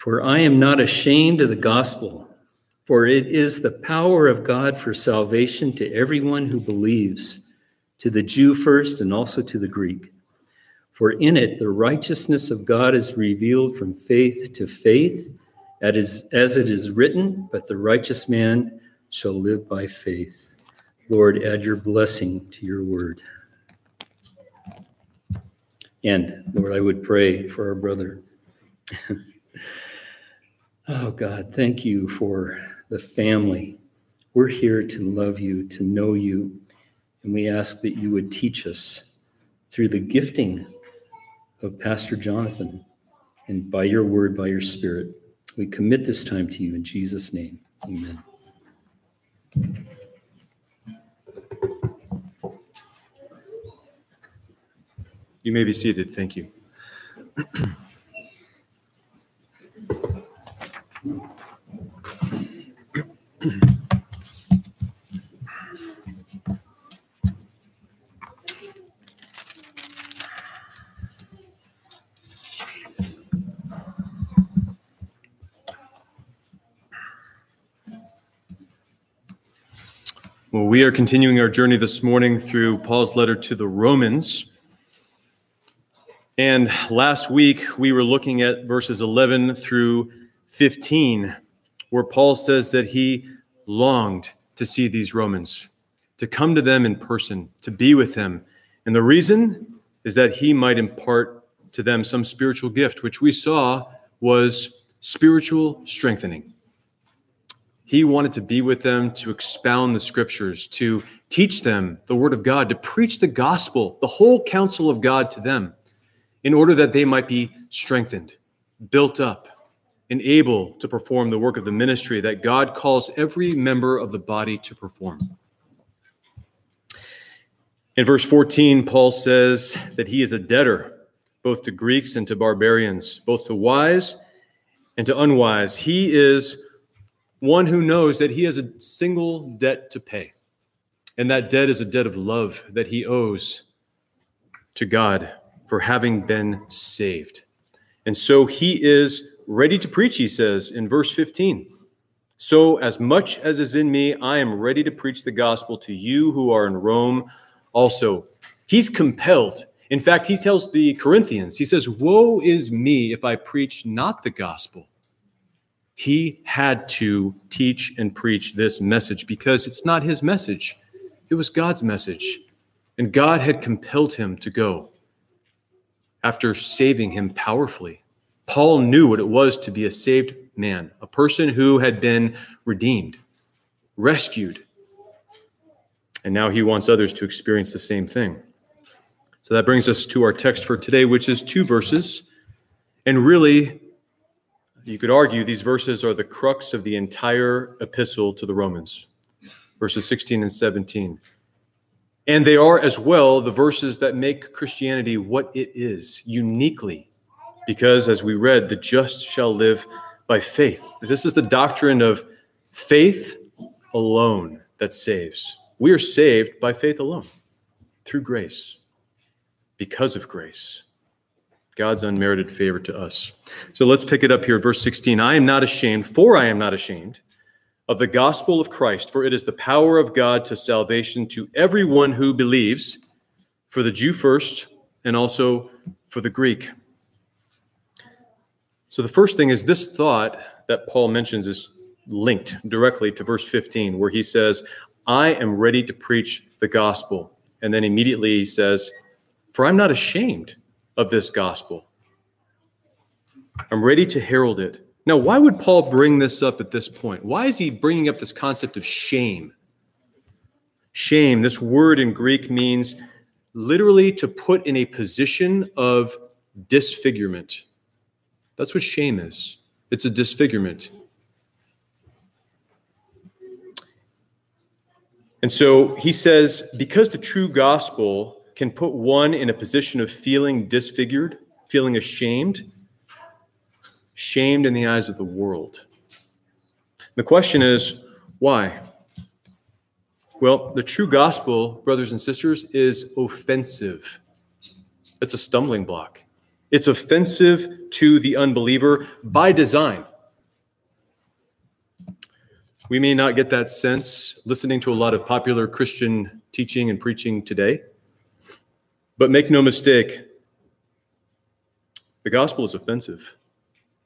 For I am not ashamed of the gospel, for it is the power of God for salvation to everyone who believes, to the Jew first and also to the Greek. For in it the righteousness of God is revealed from faith to faith, as it is written, but the righteous man shall live by faith. Lord, add your blessing to your word. And Lord, I would pray for our brother. Oh, God, thank you for the family. We're here to love you, to know you, and we ask that you would teach us through the gifting of Pastor Jonathan and by your word, by your spirit. We commit this time to you in Jesus' name. Amen. You may be seated. Thank you. Well, we are continuing our journey this morning through Paul's letter to the Romans. And last week we were looking at verses 11 through 15, where Paul says that he longed to see these Romans, to come to them in person, to be with them. And the reason is that he might impart to them some spiritual gift, which we saw was spiritual strengthening. He wanted to be with them, to expound the scriptures, to teach them the word of God, to preach the gospel, the whole counsel of God to them, in order that they might be strengthened, built up, and able to perform the work of the ministry that God calls every member of the body to perform. In verse 14, Paul says that he is a debtor both to Greeks and to barbarians, both to wise and to unwise. He is one who knows that he has a single debt to pay, and that debt is a debt of love that he owes to God for having been saved. And so he is ready to preach, he says in verse 15. So, as much as is in me, I am ready to preach the gospel to you who are in Rome also. He's compelled. In fact, he tells the Corinthians, he says, Woe is me if I preach not the gospel. He had to teach and preach this message because it's not his message, it was God's message. And God had compelled him to go after saving him powerfully. Paul knew what it was to be a saved man, a person who had been redeemed, rescued. And now he wants others to experience the same thing. So that brings us to our text for today, which is two verses. And really, you could argue these verses are the crux of the entire epistle to the Romans, verses 16 and 17. And they are as well the verses that make Christianity what it is uniquely because as we read, the just shall live by faith. This is the doctrine of faith alone that saves. We are saved by faith alone, through grace, because of grace. God's unmerited favor to us. So let's pick it up here, verse 16. I am not ashamed, for I am not ashamed of the gospel of Christ, for it is the power of God to salvation to everyone who believes, for the Jew first, and also for the Greek. So the first thing is this thought that Paul mentions is linked directly to verse 15, where he says, I am ready to preach the gospel. And then immediately he says, For I'm not ashamed of this gospel. I'm ready to herald it. Now, why would Paul bring this up at this point? Why is he bringing up this concept of shame? Shame, this word in Greek means literally to put in a position of disfigurement. That's what shame is it's a disfigurement. And so he says, because the true gospel can put one in a position of feeling disfigured, feeling ashamed, shamed in the eyes of the world. The question is, why? Well, the true gospel, brothers and sisters, is offensive. It's a stumbling block. It's offensive to the unbeliever by design. We may not get that sense listening to a lot of popular Christian teaching and preaching today, but make no mistake, the gospel is offensive.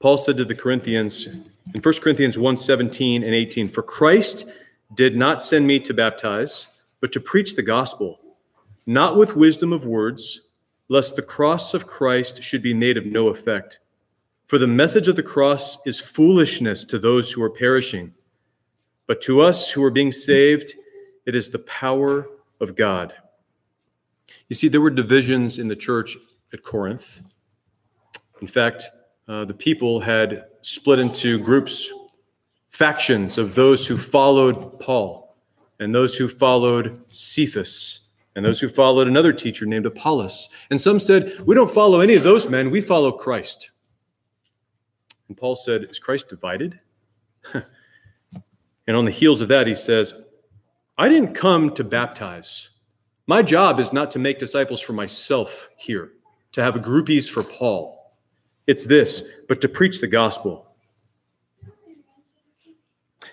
Paul said to the Corinthians in 1 Corinthians 1 17 and 18, For Christ did not send me to baptize, but to preach the gospel, not with wisdom of words, lest the cross of Christ should be made of no effect. For the message of the cross is foolishness to those who are perishing, but to us who are being saved, it is the power of God. You see, there were divisions in the church at Corinth. In fact, uh, the people had split into groups, factions of those who followed Paul, and those who followed Cephas, and those who followed another teacher named Apollos. And some said, We don't follow any of those men, we follow Christ. And Paul said, Is Christ divided? and on the heels of that, he says, I didn't come to baptize. My job is not to make disciples for myself here, to have groupies for Paul. It's this, but to preach the gospel.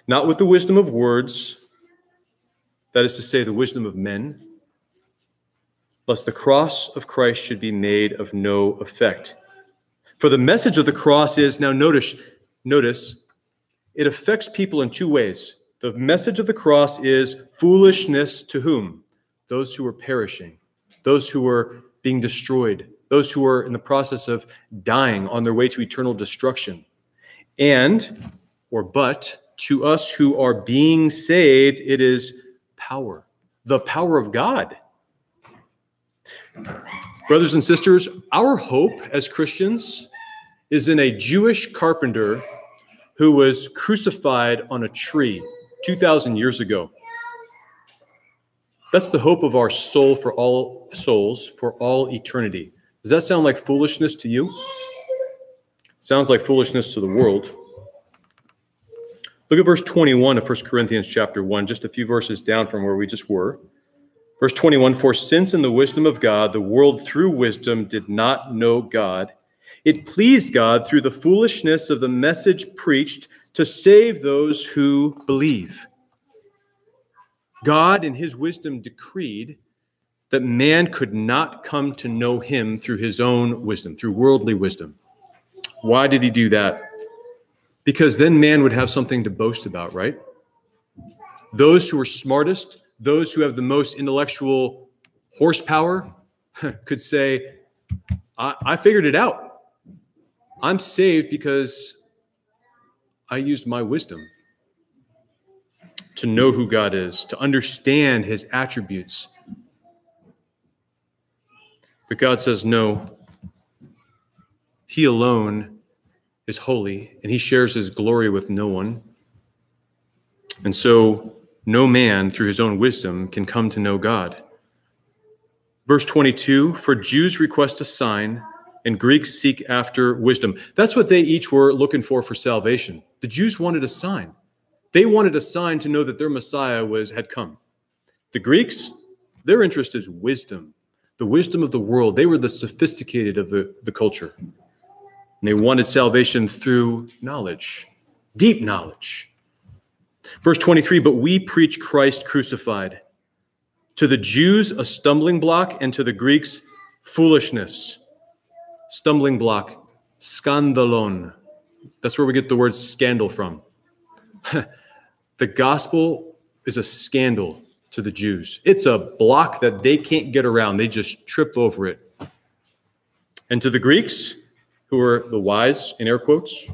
Not with the wisdom of words, that is to say, the wisdom of men, lest the cross of Christ should be made of no effect. For the message of the cross is, now notice, notice, it affects people in two ways. The message of the cross is foolishness to whom? Those who are perishing, those who are being destroyed, those who are in the process of dying on their way to eternal destruction. And, or but, to us who are being saved, it is power, the power of God. Brothers and sisters, our hope as Christians is in a Jewish carpenter who was crucified on a tree 2,000 years ago. That's the hope of our soul for all souls for all eternity. Does that sound like foolishness to you? sounds like foolishness to the world. Look at verse 21 of 1 Corinthians chapter 1, just a few verses down from where we just were. Verse 21 For since in the wisdom of God, the world through wisdom did not know God, it pleased God through the foolishness of the message preached to save those who believe. God, in his wisdom, decreed that man could not come to know him through his own wisdom, through worldly wisdom. Why did he do that? Because then man would have something to boast about, right? Those who were smartest, those who have the most intellectual horsepower, could say, I, I figured it out. I'm saved because I used my wisdom to know who God is, to understand his attributes, but God says, no. He alone is holy, and he shares his glory with no one. And so, no man, through his own wisdom, can come to know God. Verse 22 For Jews request a sign, and Greeks seek after wisdom. That's what they each were looking for for salvation. The Jews wanted a sign. They wanted a sign to know that their Messiah was had come. The Greeks, their interest is wisdom the wisdom of the world. They were the sophisticated of the, the culture. And they wanted salvation through knowledge, deep knowledge. Verse 23 But we preach Christ crucified. To the Jews, a stumbling block, and to the Greeks, foolishness. Stumbling block, scandalon. That's where we get the word scandal from. the gospel is a scandal to the Jews. It's a block that they can't get around, they just trip over it. And to the Greeks, who are the wise, in air quotes,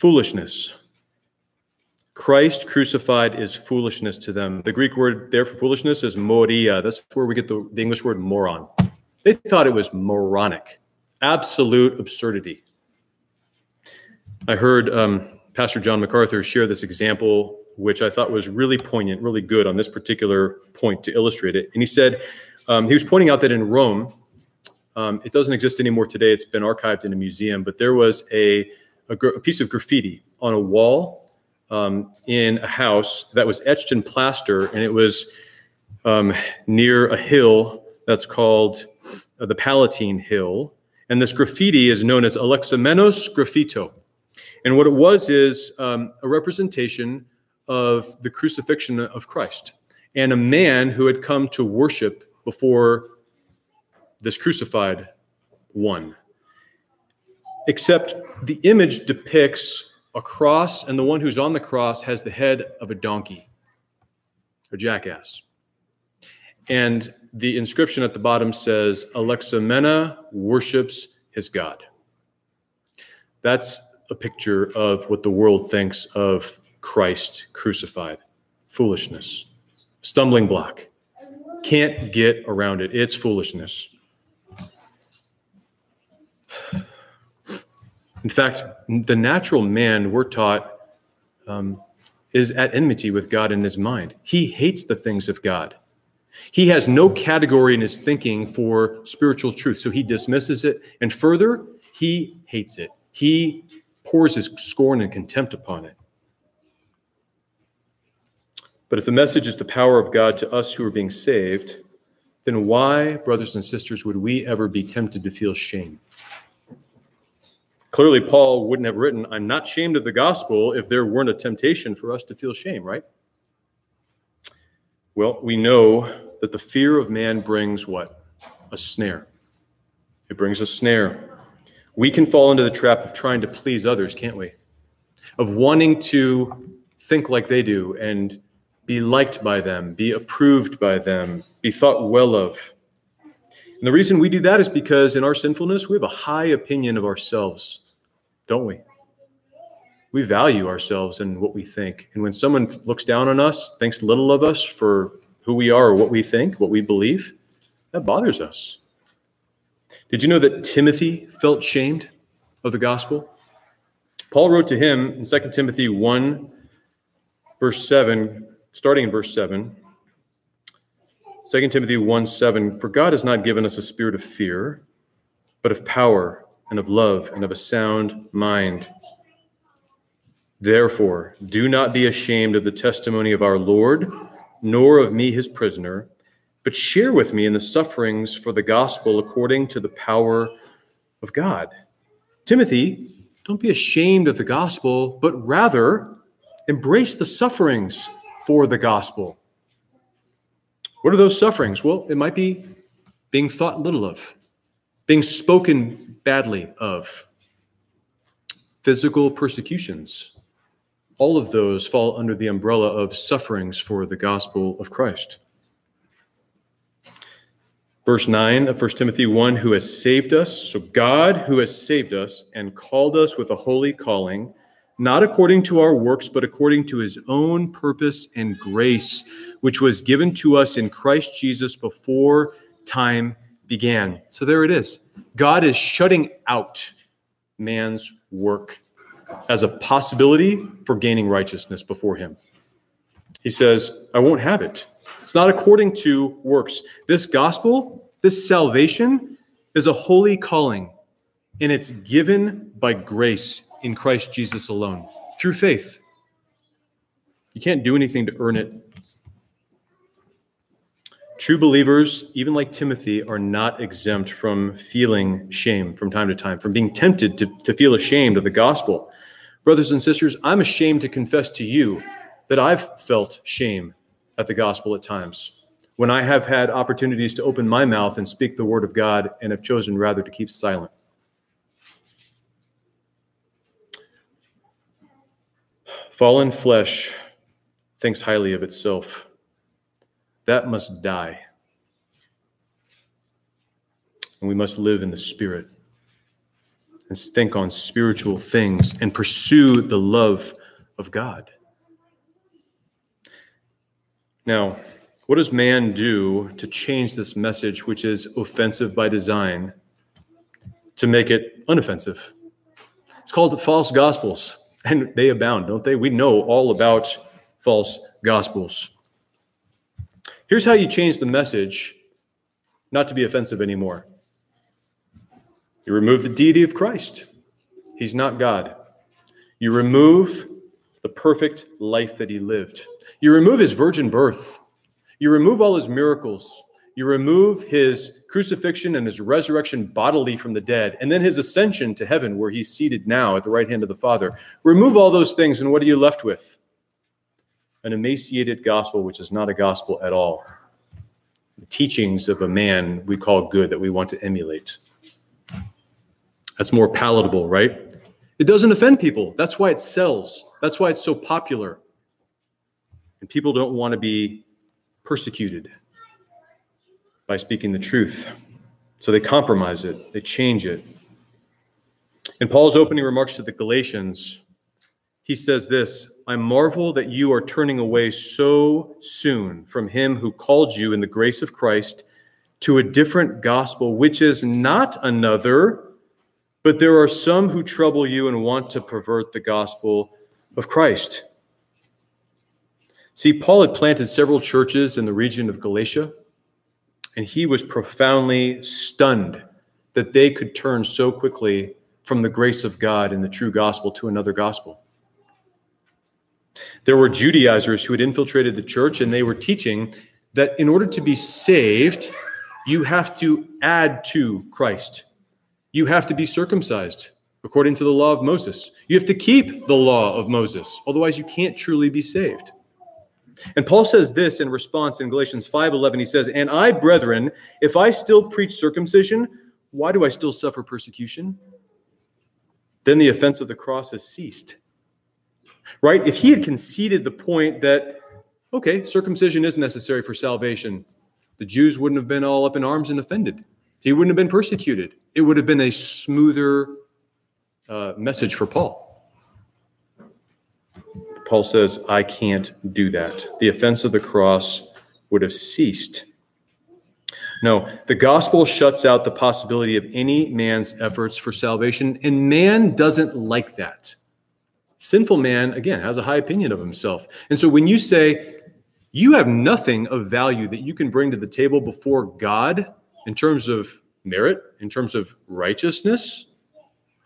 foolishness. Christ crucified is foolishness to them. The Greek word there for foolishness is moria. That's where we get the, the English word moron. They thought it was moronic, absolute absurdity. I heard um, Pastor John MacArthur share this example which I thought was really poignant, really good on this particular point to illustrate it. And he said, um, he was pointing out that in Rome, um, it doesn't exist anymore today. It's been archived in a museum, but there was a, a, a piece of graffiti on a wall um, in a house that was etched in plaster, and it was um, near a hill that's called uh, the Palatine Hill, and this graffiti is known as Alexamenos graffito. And what it was is um, a representation of the crucifixion of Christ and a man who had come to worship before this crucified one. Except the image depicts a cross, and the one who's on the cross has the head of a donkey, a jackass. And the inscription at the bottom says, Alexamena worships his God. That's a picture of what the world thinks of Christ crucified foolishness, stumbling block. Can't get around it. It's foolishness. In fact, the natural man, we're taught, um, is at enmity with God in his mind. He hates the things of God. He has no category in his thinking for spiritual truth, so he dismisses it. And further, he hates it. He pours his scorn and contempt upon it. But if the message is the power of God to us who are being saved, then why, brothers and sisters, would we ever be tempted to feel shame? Clearly, Paul wouldn't have written, I'm not ashamed of the gospel if there weren't a temptation for us to feel shame, right? Well, we know that the fear of man brings what? A snare. It brings a snare. We can fall into the trap of trying to please others, can't we? Of wanting to think like they do and be liked by them, be approved by them, be thought well of. And the reason we do that is because in our sinfulness, we have a high opinion of ourselves, don't we? We value ourselves and what we think. And when someone looks down on us, thinks little of us for who we are or what we think, what we believe, that bothers us. Did you know that Timothy felt shamed of the gospel? Paul wrote to him in 2 Timothy 1, verse 7, starting in verse 7. 2 Timothy 1 7, for God has not given us a spirit of fear, but of power and of love and of a sound mind. Therefore, do not be ashamed of the testimony of our Lord, nor of me, his prisoner, but share with me in the sufferings for the gospel according to the power of God. Timothy, don't be ashamed of the gospel, but rather embrace the sufferings for the gospel. What are those sufferings? Well, it might be being thought little of, being spoken badly of, physical persecutions. All of those fall under the umbrella of sufferings for the gospel of Christ. Verse 9 of 1 Timothy 1 who has saved us. So, God who has saved us and called us with a holy calling, not according to our works, but according to his own purpose and grace, which was given to us in Christ Jesus before time began. So there it is. God is shutting out man's work as a possibility for gaining righteousness before him. He says, I won't have it. It's not according to works. This gospel, this salvation, is a holy calling, and it's given by grace in Christ Jesus alone through faith. You can't do anything to earn it. True believers, even like Timothy, are not exempt from feeling shame from time to time, from being tempted to, to feel ashamed of the gospel. Brothers and sisters, I'm ashamed to confess to you that I've felt shame at the gospel at times when I have had opportunities to open my mouth and speak the word of God and have chosen rather to keep silent. Fallen flesh thinks highly of itself. That must die. And we must live in the Spirit and think on spiritual things and pursue the love of God. Now, what does man do to change this message, which is offensive by design, to make it unoffensive? It's called false gospels. And they abound, don't they? We know all about false gospels. Here's how you change the message not to be offensive anymore you remove the deity of Christ, He's not God. You remove the perfect life that He lived, you remove His virgin birth, you remove all His miracles. You remove his crucifixion and his resurrection bodily from the dead, and then his ascension to heaven, where he's seated now at the right hand of the Father. Remove all those things, and what are you left with? An emaciated gospel, which is not a gospel at all. The teachings of a man we call good that we want to emulate. That's more palatable, right? It doesn't offend people. That's why it sells. That's why it's so popular. And people don't want to be persecuted by speaking the truth. So they compromise it, they change it. In Paul's opening remarks to the Galatians, he says this I marvel that you are turning away so soon from him who called you in the grace of Christ to a different gospel, which is not another, but there are some who trouble you and want to pervert the gospel of Christ. See, Paul had planted several churches in the region of Galatia and he was profoundly stunned that they could turn so quickly from the grace of God and the true gospel to another gospel. There were Judaizers who had infiltrated the church, and they were teaching that in order to be saved, you have to add to Christ. You have to be circumcised according to the law of Moses. You have to keep the law of Moses, otherwise, you can't truly be saved. And Paul says this in response in Galatians 5:11 he says, "And I, brethren, if I still preach circumcision, why do I still suffer persecution? Then the offense of the cross has ceased." Right? If he had conceded the point that okay, circumcision is necessary for salvation, the Jews wouldn't have been all up in arms and offended. He wouldn't have been persecuted. It would have been a smoother uh, message for Paul. Paul says, I can't do that. The offense of the cross would have ceased. No, the gospel shuts out the possibility of any man's efforts for salvation, and man doesn't like that. Sinful man, again, has a high opinion of himself. And so when you say you have nothing of value that you can bring to the table before God in terms of merit, in terms of righteousness,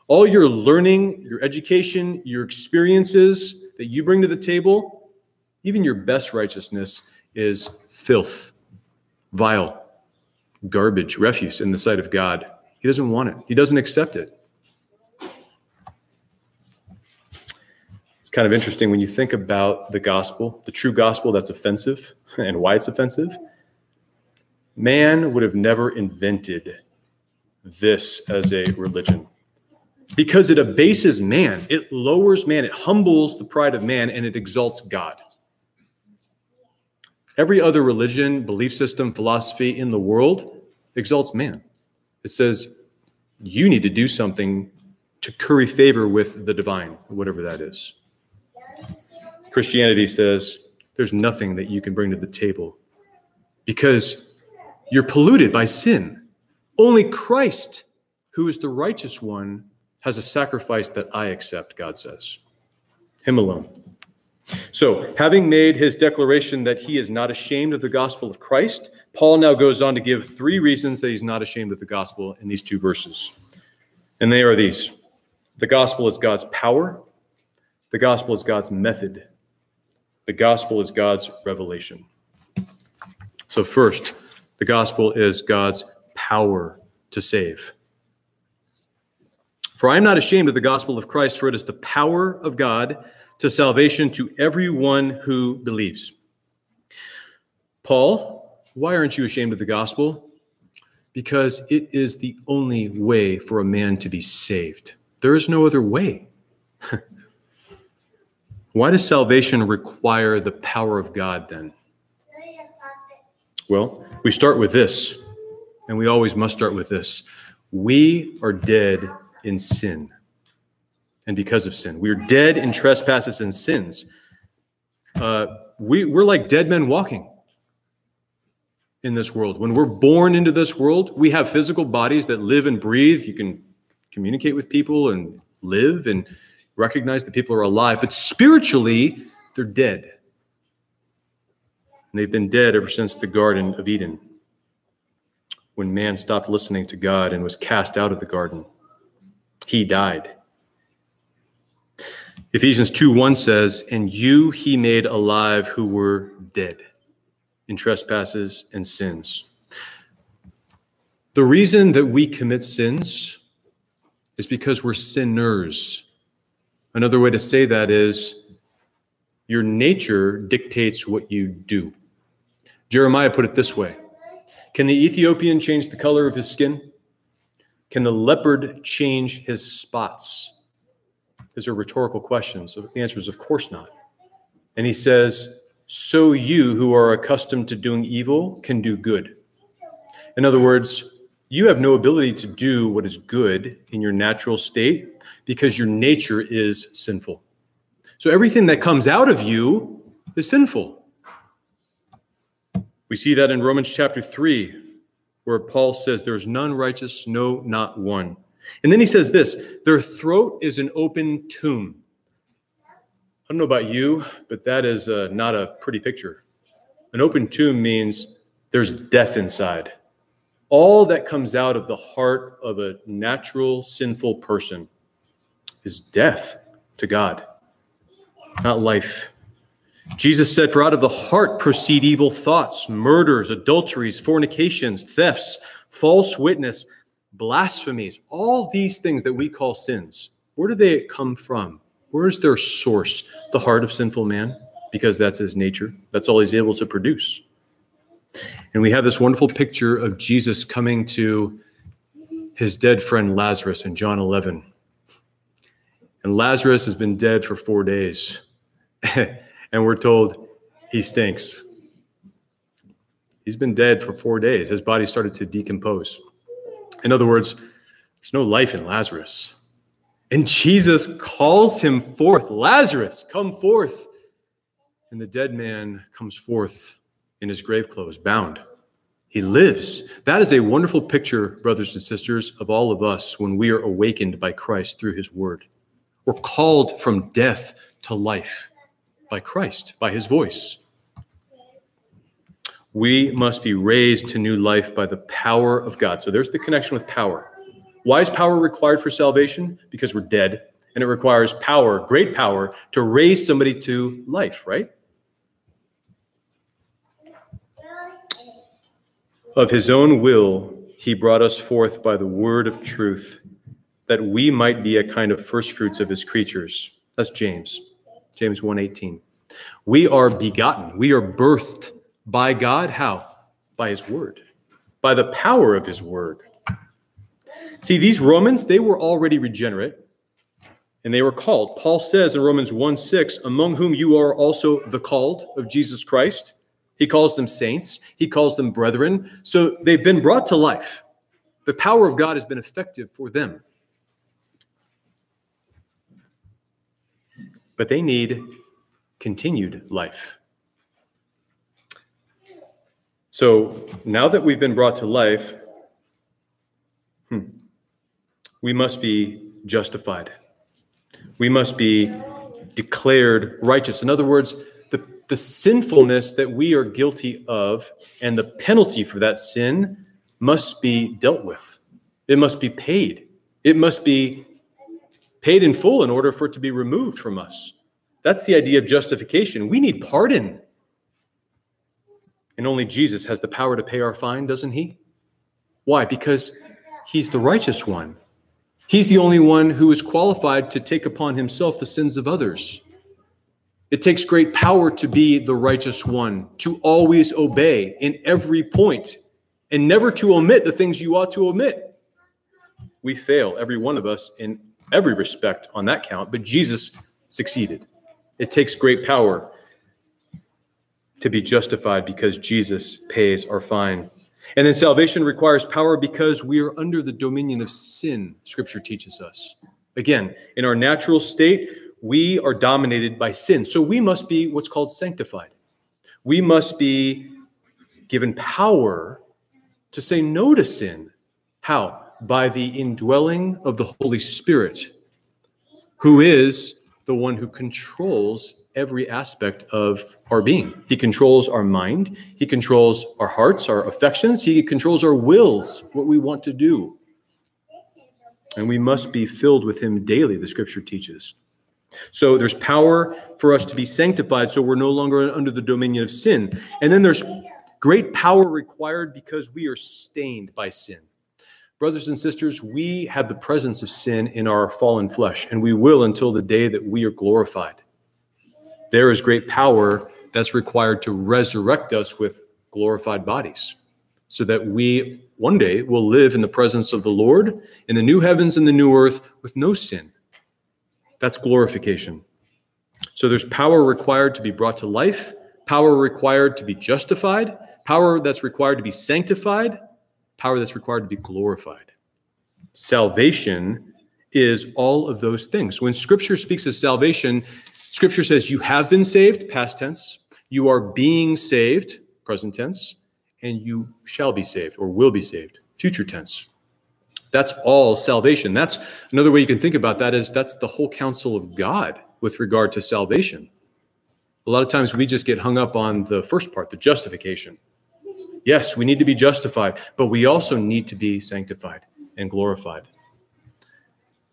all your learning, your education, your experiences, that you bring to the table, even your best righteousness is filth, vile, garbage, refuse in the sight of God. He doesn't want it, He doesn't accept it. It's kind of interesting when you think about the gospel, the true gospel that's offensive and why it's offensive. Man would have never invented this as a religion because it abases man, it lowers man, it humbles the pride of man, and it exalts God. Every other religion, belief system, philosophy in the world exalts man. It says you need to do something to curry favor with the divine, whatever that is. Christianity says there's nothing that you can bring to the table because you're polluted by sin. Only Christ, who is the righteous one, has a sacrifice that I accept, God says. Him alone. So, having made his declaration that he is not ashamed of the gospel of Christ, Paul now goes on to give three reasons that he's not ashamed of the gospel in these two verses. And they are these the gospel is God's power, the gospel is God's method, the gospel is God's revelation. So, first, the gospel is God's power to save. For I am not ashamed of the gospel of Christ, for it is the power of God to salvation to everyone who believes. Paul, why aren't you ashamed of the gospel? Because it is the only way for a man to be saved. There is no other way. why does salvation require the power of God then? Well, we start with this, and we always must start with this. We are dead in sin and because of sin. We are dead in trespasses and sins. Uh, we, we're like dead men walking in this world. When we're born into this world, we have physical bodies that live and breathe. You can communicate with people and live and recognize that people are alive, but spiritually, they're dead. And they've been dead ever since the Garden of Eden, when man stopped listening to God and was cast out of the garden. He died. Ephesians 2 1 says, And you he made alive who were dead in trespasses and sins. The reason that we commit sins is because we're sinners. Another way to say that is your nature dictates what you do. Jeremiah put it this way Can the Ethiopian change the color of his skin? Can the leopard change his spots? These are rhetorical questions. The answer is, of course not. And he says, So you who are accustomed to doing evil can do good. In other words, you have no ability to do what is good in your natural state because your nature is sinful. So everything that comes out of you is sinful. We see that in Romans chapter 3, where Paul says, There's none righteous, no, not one. And then he says this their throat is an open tomb. I don't know about you, but that is uh, not a pretty picture. An open tomb means there's death inside. All that comes out of the heart of a natural, sinful person is death to God, not life. Jesus said, For out of the heart proceed evil thoughts, murders, adulteries, fornications, thefts, false witness, blasphemies, all these things that we call sins. Where do they come from? Where is their source? The heart of sinful man, because that's his nature. That's all he's able to produce. And we have this wonderful picture of Jesus coming to his dead friend Lazarus in John 11. And Lazarus has been dead for four days. and we're told he stinks. He's been dead for four days. His body started to decompose. In other words, there's no life in Lazarus. And Jesus calls him forth Lazarus, come forth. And the dead man comes forth in his grave clothes, bound. He lives. That is a wonderful picture, brothers and sisters, of all of us when we are awakened by Christ through his word. We're called from death to life by Christ, by his voice. We must be raised to new life by the power of God. So there's the connection with power. Why is power required for salvation? Because we're dead, and it requires power, great power, to raise somebody to life, right? Of his own will, he brought us forth by the word of truth, that we might be a kind of first fruits of his creatures. That's James, James 1:18. We are begotten, we are birthed by God. How? By his word, by the power of his word. See, these Romans, they were already regenerate and they were called. Paul says in Romans 1 6, among whom you are also the called of Jesus Christ. He calls them saints, he calls them brethren. So they've been brought to life. The power of God has been effective for them. But they need continued life. So now that we've been brought to life, hmm, we must be justified. We must be declared righteous. In other words, the, the sinfulness that we are guilty of and the penalty for that sin must be dealt with. It must be paid. It must be paid in full in order for it to be removed from us. That's the idea of justification. We need pardon. And only Jesus has the power to pay our fine, doesn't he? Why? Because he's the righteous one. He's the only one who is qualified to take upon himself the sins of others. It takes great power to be the righteous one, to always obey in every point, and never to omit the things you ought to omit. We fail, every one of us, in every respect on that count, but Jesus succeeded. It takes great power to be justified because Jesus pays our fine. And then salvation requires power because we are under the dominion of sin, scripture teaches us. Again, in our natural state, we are dominated by sin. So we must be what's called sanctified. We must be given power to say no to sin. How? By the indwelling of the Holy Spirit, who is the one who controls every aspect of our being. He controls our mind, He controls our hearts, our affections, He controls our wills, what we want to do. And we must be filled with Him daily, the scripture teaches. So there's power for us to be sanctified so we're no longer under the dominion of sin. And then there's great power required because we are stained by sin. Brothers and sisters, we have the presence of sin in our fallen flesh, and we will until the day that we are glorified. There is great power that's required to resurrect us with glorified bodies so that we one day will live in the presence of the Lord in the new heavens and the new earth with no sin. That's glorification. So there's power required to be brought to life, power required to be justified, power that's required to be sanctified, power that's required to be glorified. Salvation is all of those things. When scripture speaks of salvation, scripture says you have been saved, past tense, you are being saved, present tense, and you shall be saved or will be saved, future tense. That's all salvation. That's another way you can think about that is that's the whole counsel of God with regard to salvation. A lot of times we just get hung up on the first part, the justification. Yes, we need to be justified, but we also need to be sanctified and glorified.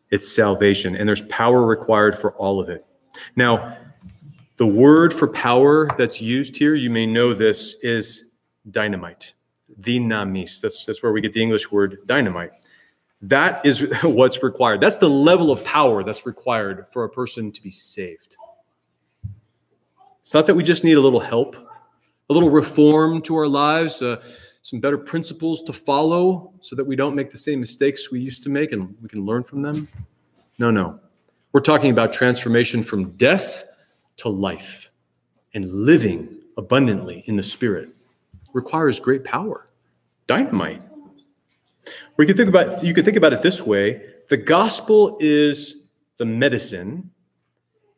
It's salvation, and there's power required for all of it. Now, the word for power that's used here, you may know this, is dynamite. Dynamis. That's, that's where we get the English word dynamite. That is what's required. That's the level of power that's required for a person to be saved. It's not that we just need a little help, a little reform to our lives, uh, some better principles to follow so that we don't make the same mistakes we used to make and we can learn from them. No, no. We're talking about transformation from death to life and living abundantly in the Spirit requires great power, dynamite. We can think about you can think about it this way: the gospel is the medicine,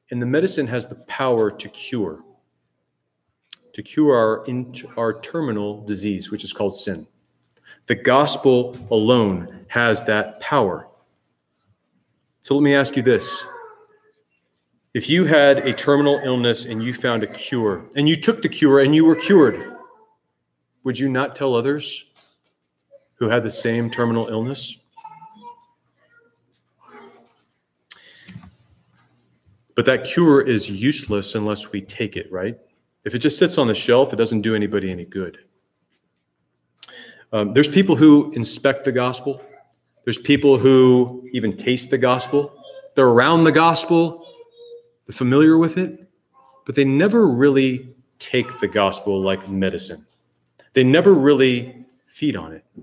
and the medicine has the power to cure, to cure our our terminal disease, which is called sin. The gospel alone has that power. So let me ask you this. If you had a terminal illness and you found a cure, and you took the cure and you were cured, would you not tell others who had the same terminal illness? But that cure is useless unless we take it, right? If it just sits on the shelf, it doesn't do anybody any good. Um, there's people who inspect the gospel, there's people who even taste the gospel. They're around the gospel, they're familiar with it, but they never really take the gospel like medicine. They never really feed on it. Do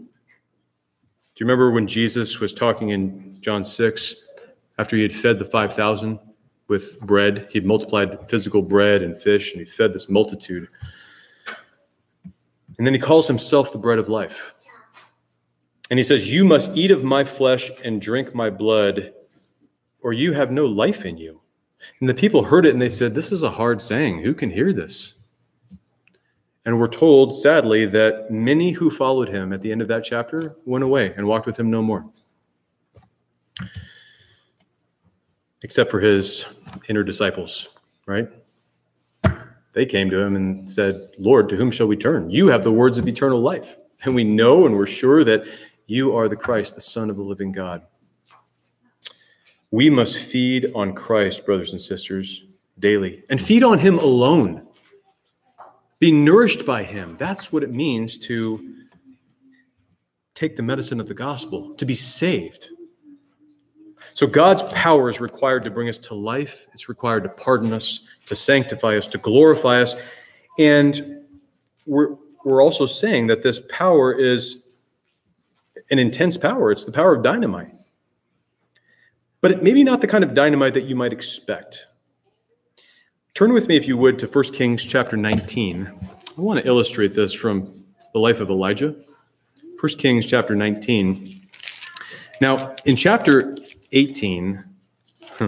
you remember when Jesus was talking in John 6 after he had fed the 5,000 with bread? He'd multiplied physical bread and fish, and he fed this multitude. And then he calls himself the bread of life. And he says, You must eat of my flesh and drink my blood, or you have no life in you. And the people heard it and they said, This is a hard saying. Who can hear this? And we're told, sadly, that many who followed him at the end of that chapter went away and walked with him no more. Except for his inner disciples, right? They came to him and said, Lord, to whom shall we turn? You have the words of eternal life. And we know and we're sure that you are the Christ, the Son of the living God. We must feed on Christ, brothers and sisters, daily, and feed on him alone Be nourished by him. That's what it means to take the medicine of the gospel, to be saved. So God's power is required to bring us to life, it's required to pardon us, to sanctify us, to glorify us. And we're, we're also saying that this power is an intense power. It's the power of dynamite. But it, maybe not the kind of dynamite that you might expect. Turn with me, if you would, to 1 Kings chapter 19. I want to illustrate this from the life of Elijah. 1 Kings chapter 19. Now, in chapter 18, hmm.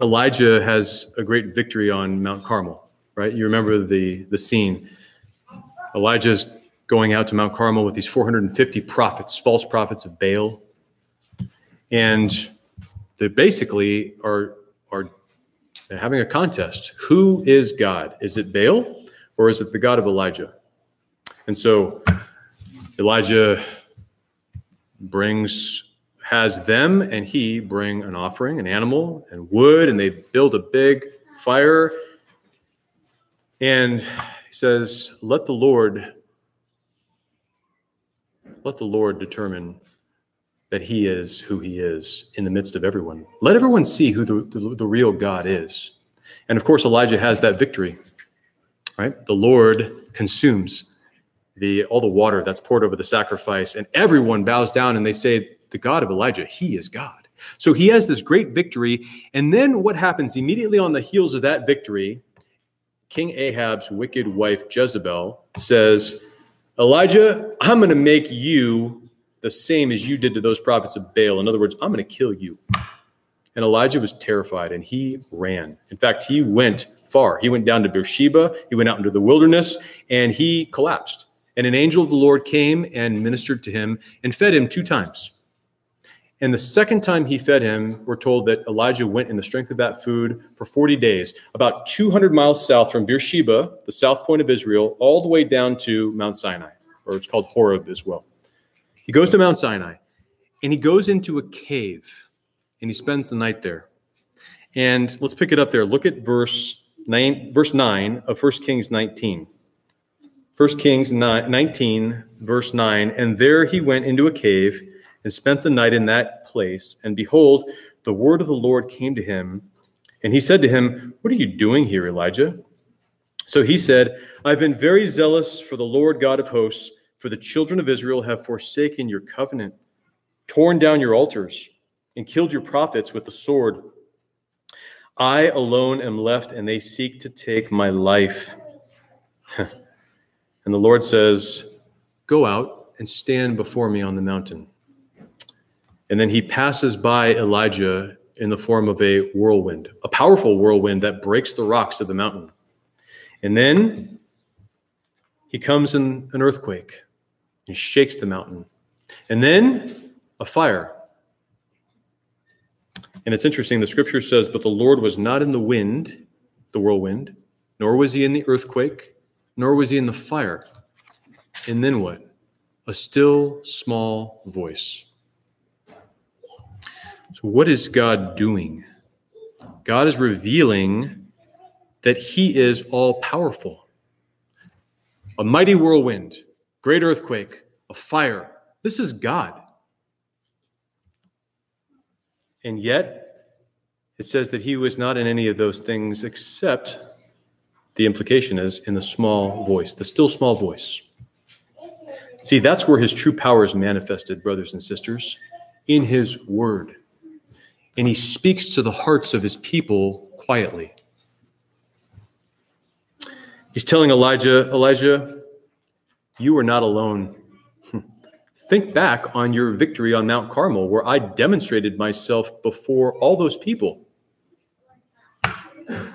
Elijah has a great victory on Mount Carmel, right? You remember the, the scene. Elijah's going out to Mount Carmel with these 450 prophets, false prophets of Baal. And they basically are are having a contest. Who is God? Is it Baal or is it the God of Elijah? And so Elijah brings has them and he bring an offering, an animal and wood, and they build a big fire. And he says, Let the Lord let the Lord determine that he is who he is in the midst of everyone. Let everyone see who the, the, the, real God is. And of course, Elijah has that victory, right? The Lord consumes the, all the water that's poured over the sacrifice, and everyone bows down and they say, The God of Elijah, he is God. So he has this great victory. And then what happens immediately on the heels of that victory? King Ahab's wicked wife Jezebel says, Elijah, I'm going to make you the same as you did to those prophets of Baal. In other words, I'm going to kill you. And Elijah was terrified and he ran. In fact, he went far. He went down to Beersheba, he went out into the wilderness, and he collapsed. And an angel of the Lord came and ministered to him and fed him two times. And the second time he fed him, we're told that Elijah went in the strength of that food for 40 days, about 200 miles south from Beersheba, the south point of Israel, all the way down to Mount Sinai, or it's called Horeb as well. He goes to Mount Sinai and he goes into a cave and he spends the night there. And let's pick it up there. Look at verse 9, verse 9 of 1 Kings 19. 1 Kings 19, verse 9. And there he went into a cave and spent the night in that place. And behold, the word of the Lord came to him. And he said to him, What are you doing here, Elijah? So he said, I've been very zealous for the Lord God of hosts for the children of Israel have forsaken your covenant, torn down your altars, and killed your prophets with the sword. I alone am left, and they seek to take my life. and the Lord says, Go out and stand before me on the mountain. And then he passes by Elijah in the form of a whirlwind, a powerful whirlwind that breaks the rocks of the mountain. And then he comes in an earthquake and shakes the mountain. And then a fire. And it's interesting, the scripture says, But the Lord was not in the wind, the whirlwind, nor was he in the earthquake, nor was he in the fire. And then what? A still small voice. So, what is God doing? God is revealing that he is all powerful. A mighty whirlwind, great earthquake, a fire. This is God. And yet, it says that he was not in any of those things except the implication is in the small voice, the still small voice. See, that's where his true power is manifested, brothers and sisters, in his word. And he speaks to the hearts of his people quietly. He's telling Elijah, Elijah, you are not alone. Think back on your victory on Mount Carmel, where I demonstrated myself before all those people.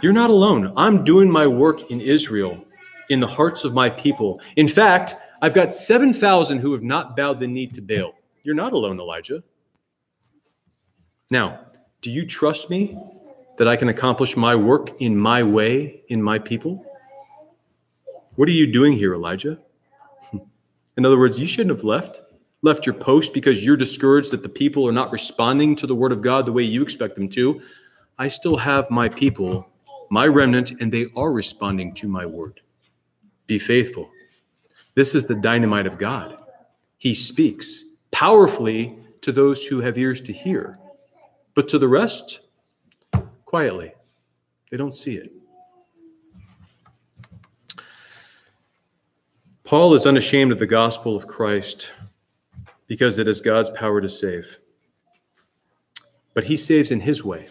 You're not alone. I'm doing my work in Israel, in the hearts of my people. In fact, I've got 7,000 who have not bowed the knee to Baal. You're not alone, Elijah. Now, do you trust me that I can accomplish my work in my way, in my people? What are you doing here, Elijah? In other words, you shouldn't have left left your post because you're discouraged that the people are not responding to the word of God the way you expect them to. I still have my people, my remnant, and they are responding to my word. Be faithful. This is the dynamite of God. He speaks powerfully to those who have ears to hear, but to the rest, quietly. They don't see it. Paul is unashamed of the gospel of Christ because it is God's power to save. But he saves in his way.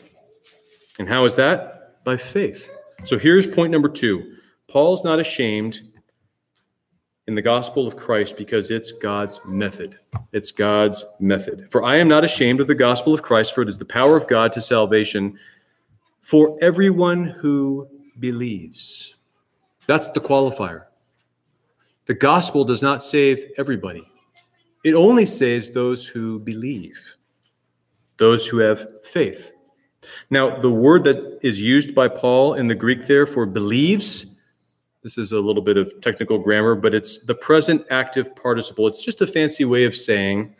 And how is that? By faith. So here's point number two Paul's not ashamed in the gospel of Christ because it's God's method. It's God's method. For I am not ashamed of the gospel of Christ, for it is the power of God to salvation for everyone who believes. That's the qualifier. The gospel does not save everybody, it only saves those who believe, those who have faith. Now, the word that is used by Paul in the Greek there for believes, this is a little bit of technical grammar, but it's the present active participle. It's just a fancy way of saying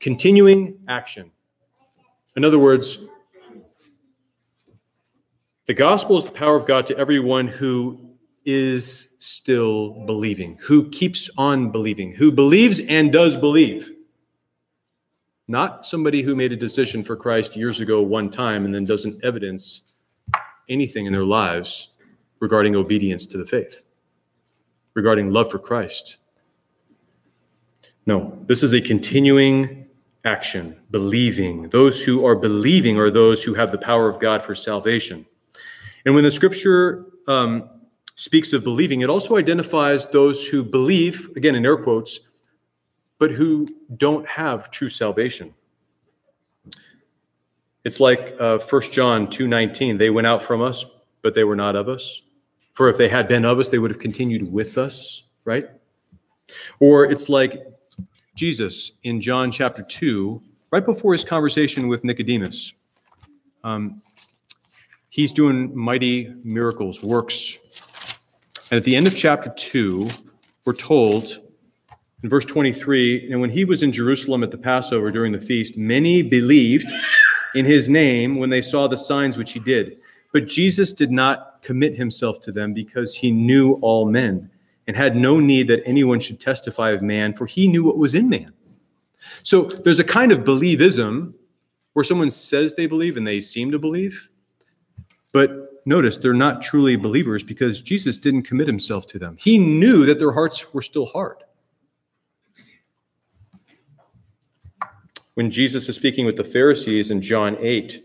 continuing action. In other words, the gospel is the power of God to everyone who is still believing, who keeps on believing, who believes and does believe. Not somebody who made a decision for Christ years ago one time and then doesn't evidence anything in their lives regarding obedience to the faith, regarding love for Christ. No, this is a continuing action, believing. Those who are believing are those who have the power of God for salvation. And when the scripture um, speaks of believing, it also identifies those who believe, again in air quotes, but who don't have true salvation. It's like uh, 1 John 2:19, they went out from us, but they were not of us. For if they had been of us, they would have continued with us, right? Or it's like Jesus in John chapter 2, right before his conversation with Nicodemus. Um, he's doing mighty miracles, works. And at the end of chapter 2, we're told in verse 23 and when he was in Jerusalem at the Passover during the feast, many believed in his name when they saw the signs which he did. But Jesus did not commit himself to them because he knew all men and had no need that anyone should testify of man, for he knew what was in man. So there's a kind of believism where someone says they believe and they seem to believe. But notice they're not truly believers because Jesus didn't commit himself to them. He knew that their hearts were still hard. When Jesus is speaking with the Pharisees in John 8,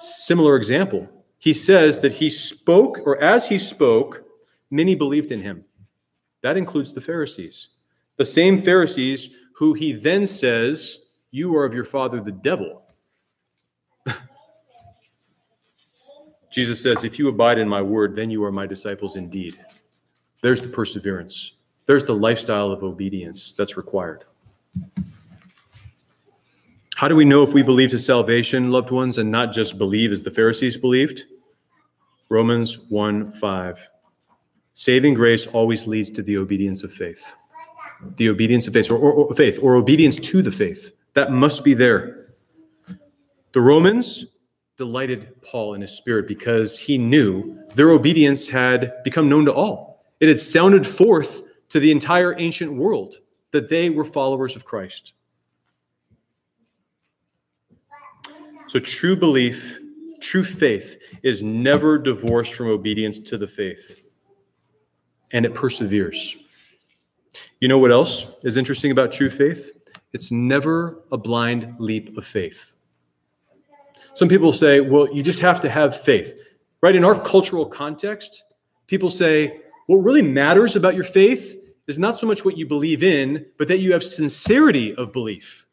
similar example. He says that he spoke, or as he spoke, many believed in him. That includes the Pharisees. The same Pharisees who he then says, You are of your father, the devil. Jesus says, If you abide in my word, then you are my disciples indeed. There's the perseverance, there's the lifestyle of obedience that's required. How do we know if we believe to salvation, loved ones, and not just believe as the Pharisees believed? Romans 1 5. Saving grace always leads to the obedience of faith. The obedience of faith, or, or, or, faith, or obedience to the faith. That must be there. The Romans delighted Paul in his spirit because he knew their obedience had become known to all. It had sounded forth to the entire ancient world that they were followers of Christ. So true belief, true faith is never divorced from obedience to the faith, and it perseveres. You know what else is interesting about true faith? It's never a blind leap of faith. Some people say, well, you just have to have faith. Right? In our cultural context, people say, what really matters about your faith is not so much what you believe in, but that you have sincerity of belief.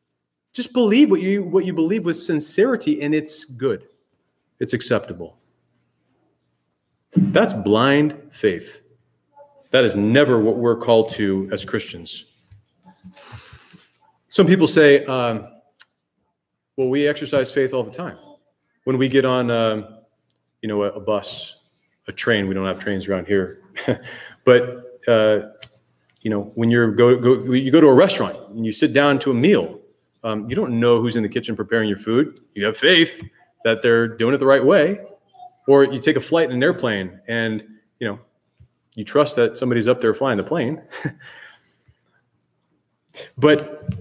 Just believe what you what you believe with sincerity and it's good. It's acceptable. That's blind faith. That is never what we're called to as Christians. Some people say, um, well, we exercise faith all the time. When we get on, uh, you know, a, a, bus, a train, we don't have trains around here, but uh, you know, when you're go, go you go to a restaurant and you sit down to a meal, um, you don't know who's in the kitchen preparing your food. You have faith that they're doing it the right way. Or you take a flight in an airplane and, you know, you trust that somebody's up there flying the plane. but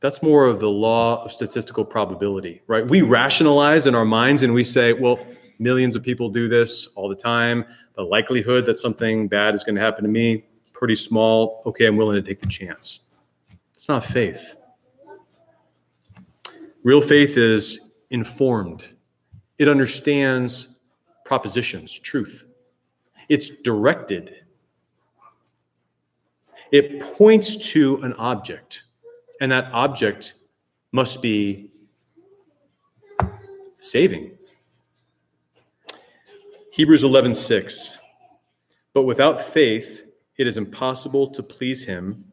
that's more of the law of statistical probability, right? We rationalize in our minds and we say, well, millions of people do this all the time. The likelihood that something bad is going to happen to me, pretty small. Okay, I'm willing to take the chance. It's not faith. Real faith is informed, it understands propositions, truth. It's directed. It points to an object, and that object must be saving. Hebrews 11:6 But without faith it is impossible to please him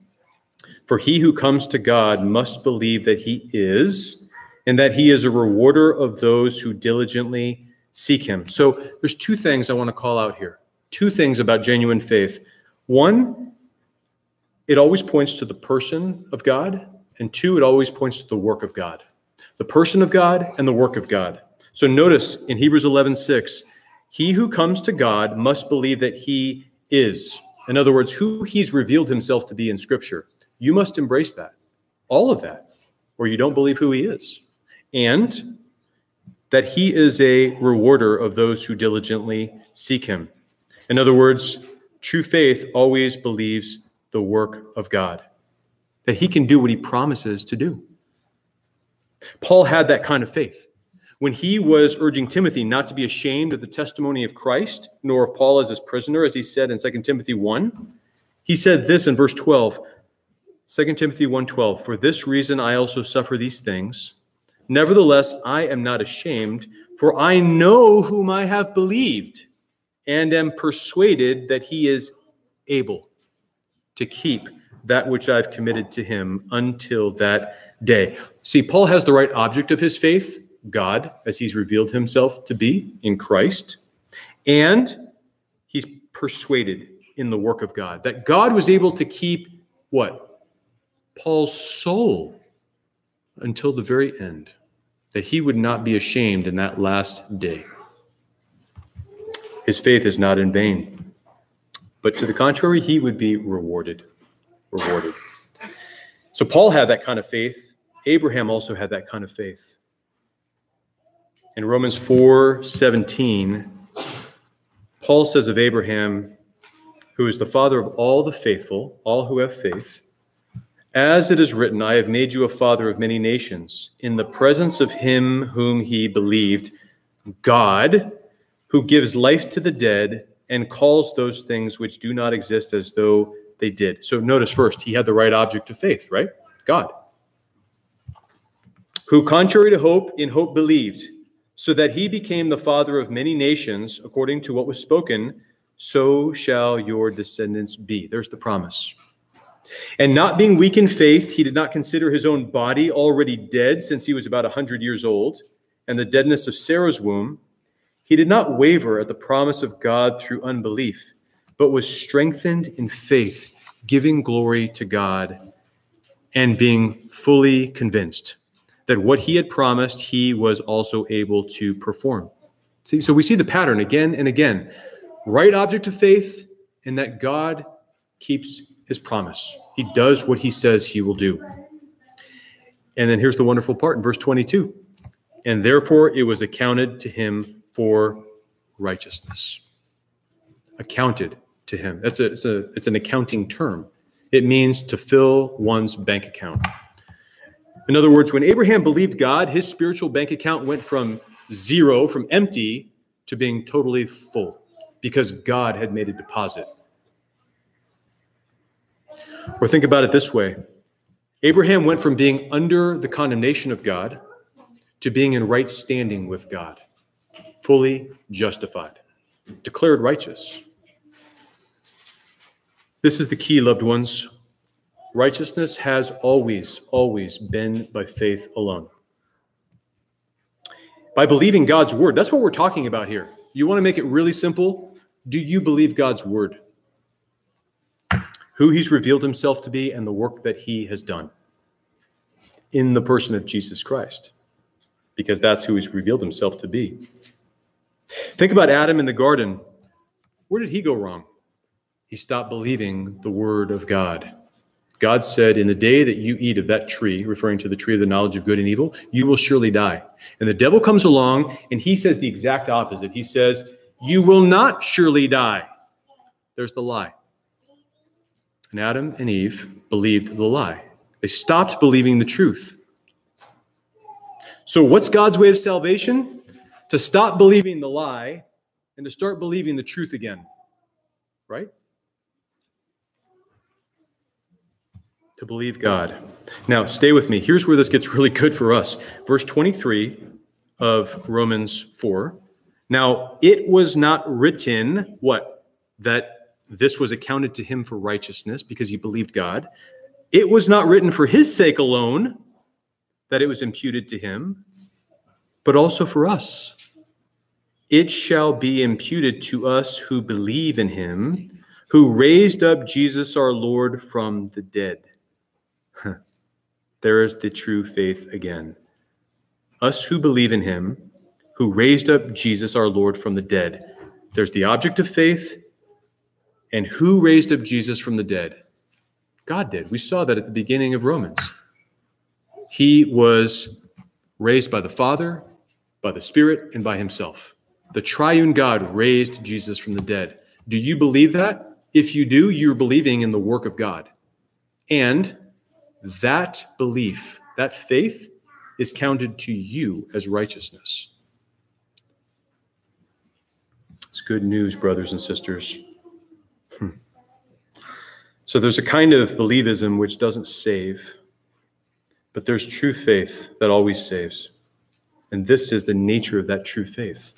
for he who comes to God must believe that he is, and that he is a rewarder of those who diligently seek him. So there's two things I want to call out here. Two things about genuine faith. One, it always points to the person of God, and two, it always points to the work of God. The person of God and the work of God. So notice in Hebrews 11, 6, He who comes to God must believe that he is. In other words, who he's revealed himself to be in Scripture. You must embrace that, all of that, or you don't believe who he is. And that he is a rewarder of those who diligently seek him. In other words, true faith always believes the work of God, that he can do what he promises to do. Paul had that kind of faith. When he was urging Timothy not to be ashamed of the testimony of Christ, nor of Paul as his prisoner, as he said in 2 Timothy 1, he said this in verse 12, 2 Timothy 1:12, "For this reason I also suffer these things. Nevertheless, I am not ashamed, for I know whom I have believed, and am persuaded that he is able to keep that which I've committed to him until that day. See, Paul has the right object of his faith, God, as he's revealed himself to be in Christ, and he's persuaded in the work of God that God was able to keep what? Paul's soul until the very end, that he would not be ashamed in that last day. His faith is not in vain, but to the contrary, he would be rewarded. Rewarded. So Paul had that kind of faith Abraham also had that kind of faith. In Romans 4 17, Paul says of Abraham, who is the father of all the faithful, all who have faith, as it is written, I have made you a father of many nations, in the presence of him whom he believed, God, who gives life to the dead and calls those things which do not exist as though they did. So notice first, he had the right object of faith, right? God who, contrary to hope, in hope believed, so that he became the father of many nations, according to what was spoken, so shall your descendants be. There's the promise. And not being weak in faith, he did not consider his own body already dead since he was about a 100 years old, and the deadness of Sarah's womb. He did not waver at the promise of God through unbelief, but was strengthened in faith, giving glory to God and being fully convinced that what he had promised, he was also able to perform. See, so we see the pattern again and again. Right object of faith, and that God keeps his promise. He does what he says he will do. And then here's the wonderful part in verse 22 and therefore it was accounted to him for righteousness. Accounted to him. That's a, it's, a, it's an accounting term. It means to fill one's bank account. In other words, when Abraham believed God, his spiritual bank account went from zero, from empty, to being totally full because God had made a deposit. Or think about it this way Abraham went from being under the condemnation of God to being in right standing with God, fully justified, declared righteous. This is the key, loved ones. Righteousness has always, always been by faith alone. By believing God's word. That's what we're talking about here. You want to make it really simple? Do you believe God's word? Who he's revealed himself to be and the work that he has done in the person of Jesus Christ, because that's who he's revealed himself to be. Think about Adam in the garden. Where did he go wrong? He stopped believing the word of God. God said, In the day that you eat of that tree, referring to the tree of the knowledge of good and evil, you will surely die. And the devil comes along and he says the exact opposite. He says, You will not surely die. There's the lie. And Adam and Eve believed the lie, they stopped believing the truth. So, what's God's way of salvation? To stop believing the lie and to start believing the truth again. Right? to believe God. Now, stay with me. Here's where this gets really good for us. Verse 23 of Romans 4. Now, it was not written, what? That this was accounted to him for righteousness because he believed God. It was not written for his sake alone that it was imputed to him, but also for us. It shall be imputed to us who believe in him, who raised up Jesus our Lord from the dead there is the true faith again. Us who believe in him, who raised up Jesus our Lord from the dead. There's the object of faith. And who raised up Jesus from the dead? God did. We saw that at the beginning of Romans. He was raised by the Father, by the Spirit, and by Himself. The triune God raised Jesus from the dead. Do you believe that? If you do, you're believing in the work of God. And that belief, that faith, is counted to you as righteousness. It's good news, brothers and sisters. So there's a kind of believism which doesn't save, but there's true faith that always saves. And this is the nature of that true faith.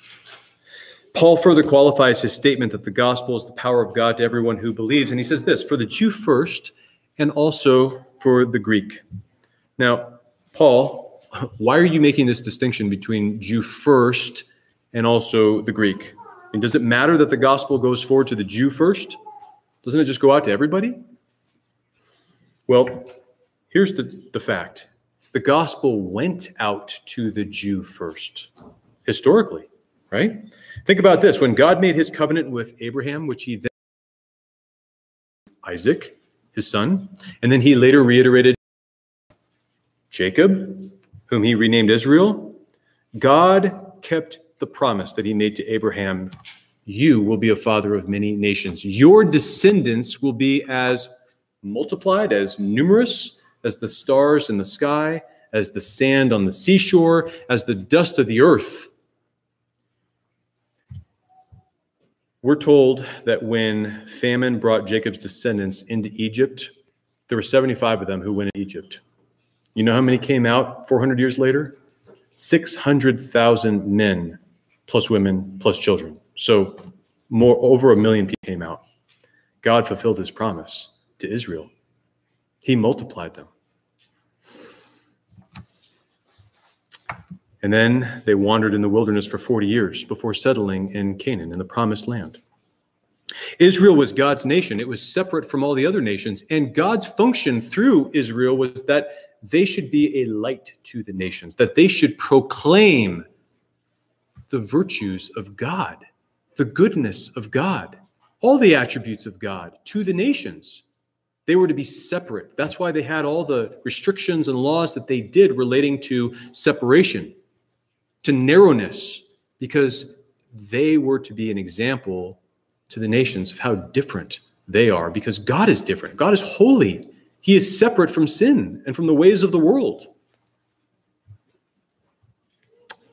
Paul further qualifies his statement that the gospel is the power of God to everyone who believes. And he says this for the Jew first, and also for the Greek. Now, Paul, why are you making this distinction between Jew first and also the Greek? And does it matter that the gospel goes forward to the Jew first? Doesn't it just go out to everybody? Well, here's the, the fact the gospel went out to the Jew first, historically, right? Think about this when God made his covenant with Abraham, which he then Isaac, his son, and then he later reiterated Jacob, whom he renamed Israel, God kept the promise that he made to Abraham You will be a father of many nations. Your descendants will be as multiplied, as numerous as the stars in the sky, as the sand on the seashore, as the dust of the earth. We're told that when famine brought Jacob's descendants into Egypt, there were 75 of them who went to Egypt. You know how many came out 400 years later? 600,000 men, plus women, plus children. So more over a million people came out. God fulfilled his promise to Israel. He multiplied them. And then they wandered in the wilderness for 40 years before settling in Canaan, in the promised land. Israel was God's nation. It was separate from all the other nations. And God's function through Israel was that they should be a light to the nations, that they should proclaim the virtues of God, the goodness of God, all the attributes of God to the nations. They were to be separate. That's why they had all the restrictions and laws that they did relating to separation to narrowness because they were to be an example to the nations of how different they are because God is different. God is holy. He is separate from sin and from the ways of the world.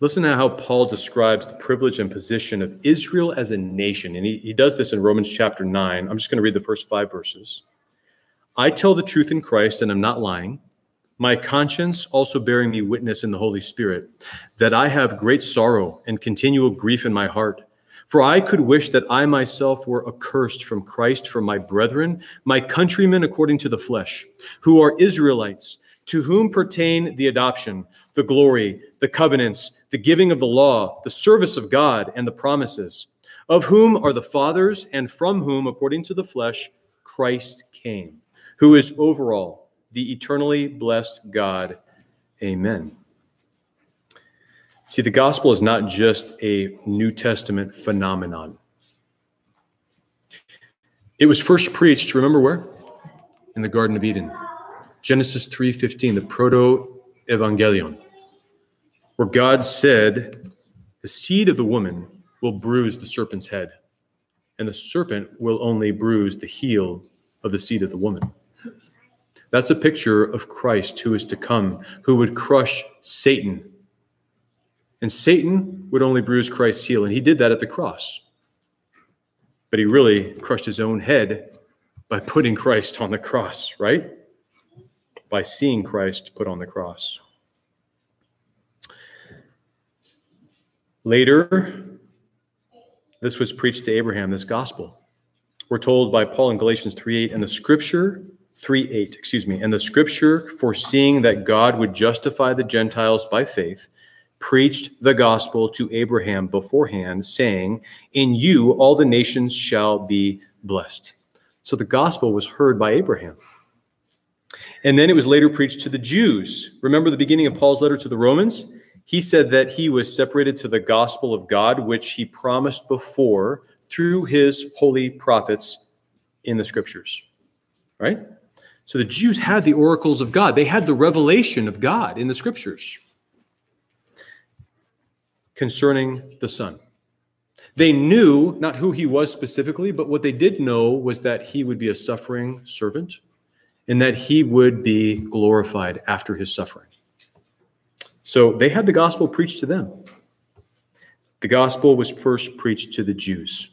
Listen to how Paul describes the privilege and position of Israel as a nation. And he, he does this in Romans chapter 9. I'm just going to read the first five verses. I tell the truth in Christ and I'm not lying my conscience also bearing me witness in the Holy Spirit, that I have great sorrow and continual grief in my heart. For I could wish that I myself were accursed from Christ for my brethren, my countrymen according to the flesh, who are Israelites, to whom pertain the adoption, the glory, the covenants, the giving of the law, the service of God, and the promises, of whom are the fathers, and from whom, according to the flesh, Christ came, who is over all the eternally blessed God. Amen. See, the gospel is not just a New Testament phenomenon. It was first preached, remember where? In the Garden of Eden. Genesis 3:15, the proto-evangelion, where God said, "The seed of the woman will bruise the serpent's head, and the serpent will only bruise the heel of the seed of the woman." That's a picture of Christ who is to come, who would crush Satan. And Satan would only bruise Christ's heel, and he did that at the cross. But he really crushed his own head by putting Christ on the cross, right? By seeing Christ put on the cross. Later, this was preached to Abraham, this gospel. We're told by Paul in Galatians 3 8, and the scripture 3 8, excuse me, and the scripture foreseeing that God would justify the Gentiles by faith preached the gospel to Abraham beforehand, saying, In you all the nations shall be blessed. So the gospel was heard by Abraham. And then it was later preached to the Jews. Remember the beginning of Paul's letter to the Romans? He said that he was separated to the gospel of God, which he promised before through his holy prophets in the scriptures. Right? So the Jews had the oracles of God, they had the revelation of God in the scriptures concerning the Son. They knew not who he was specifically, but what they did know was that he would be a suffering servant and that he would be glorified after his suffering. So they had the gospel preached to them. The gospel was first preached to the Jews.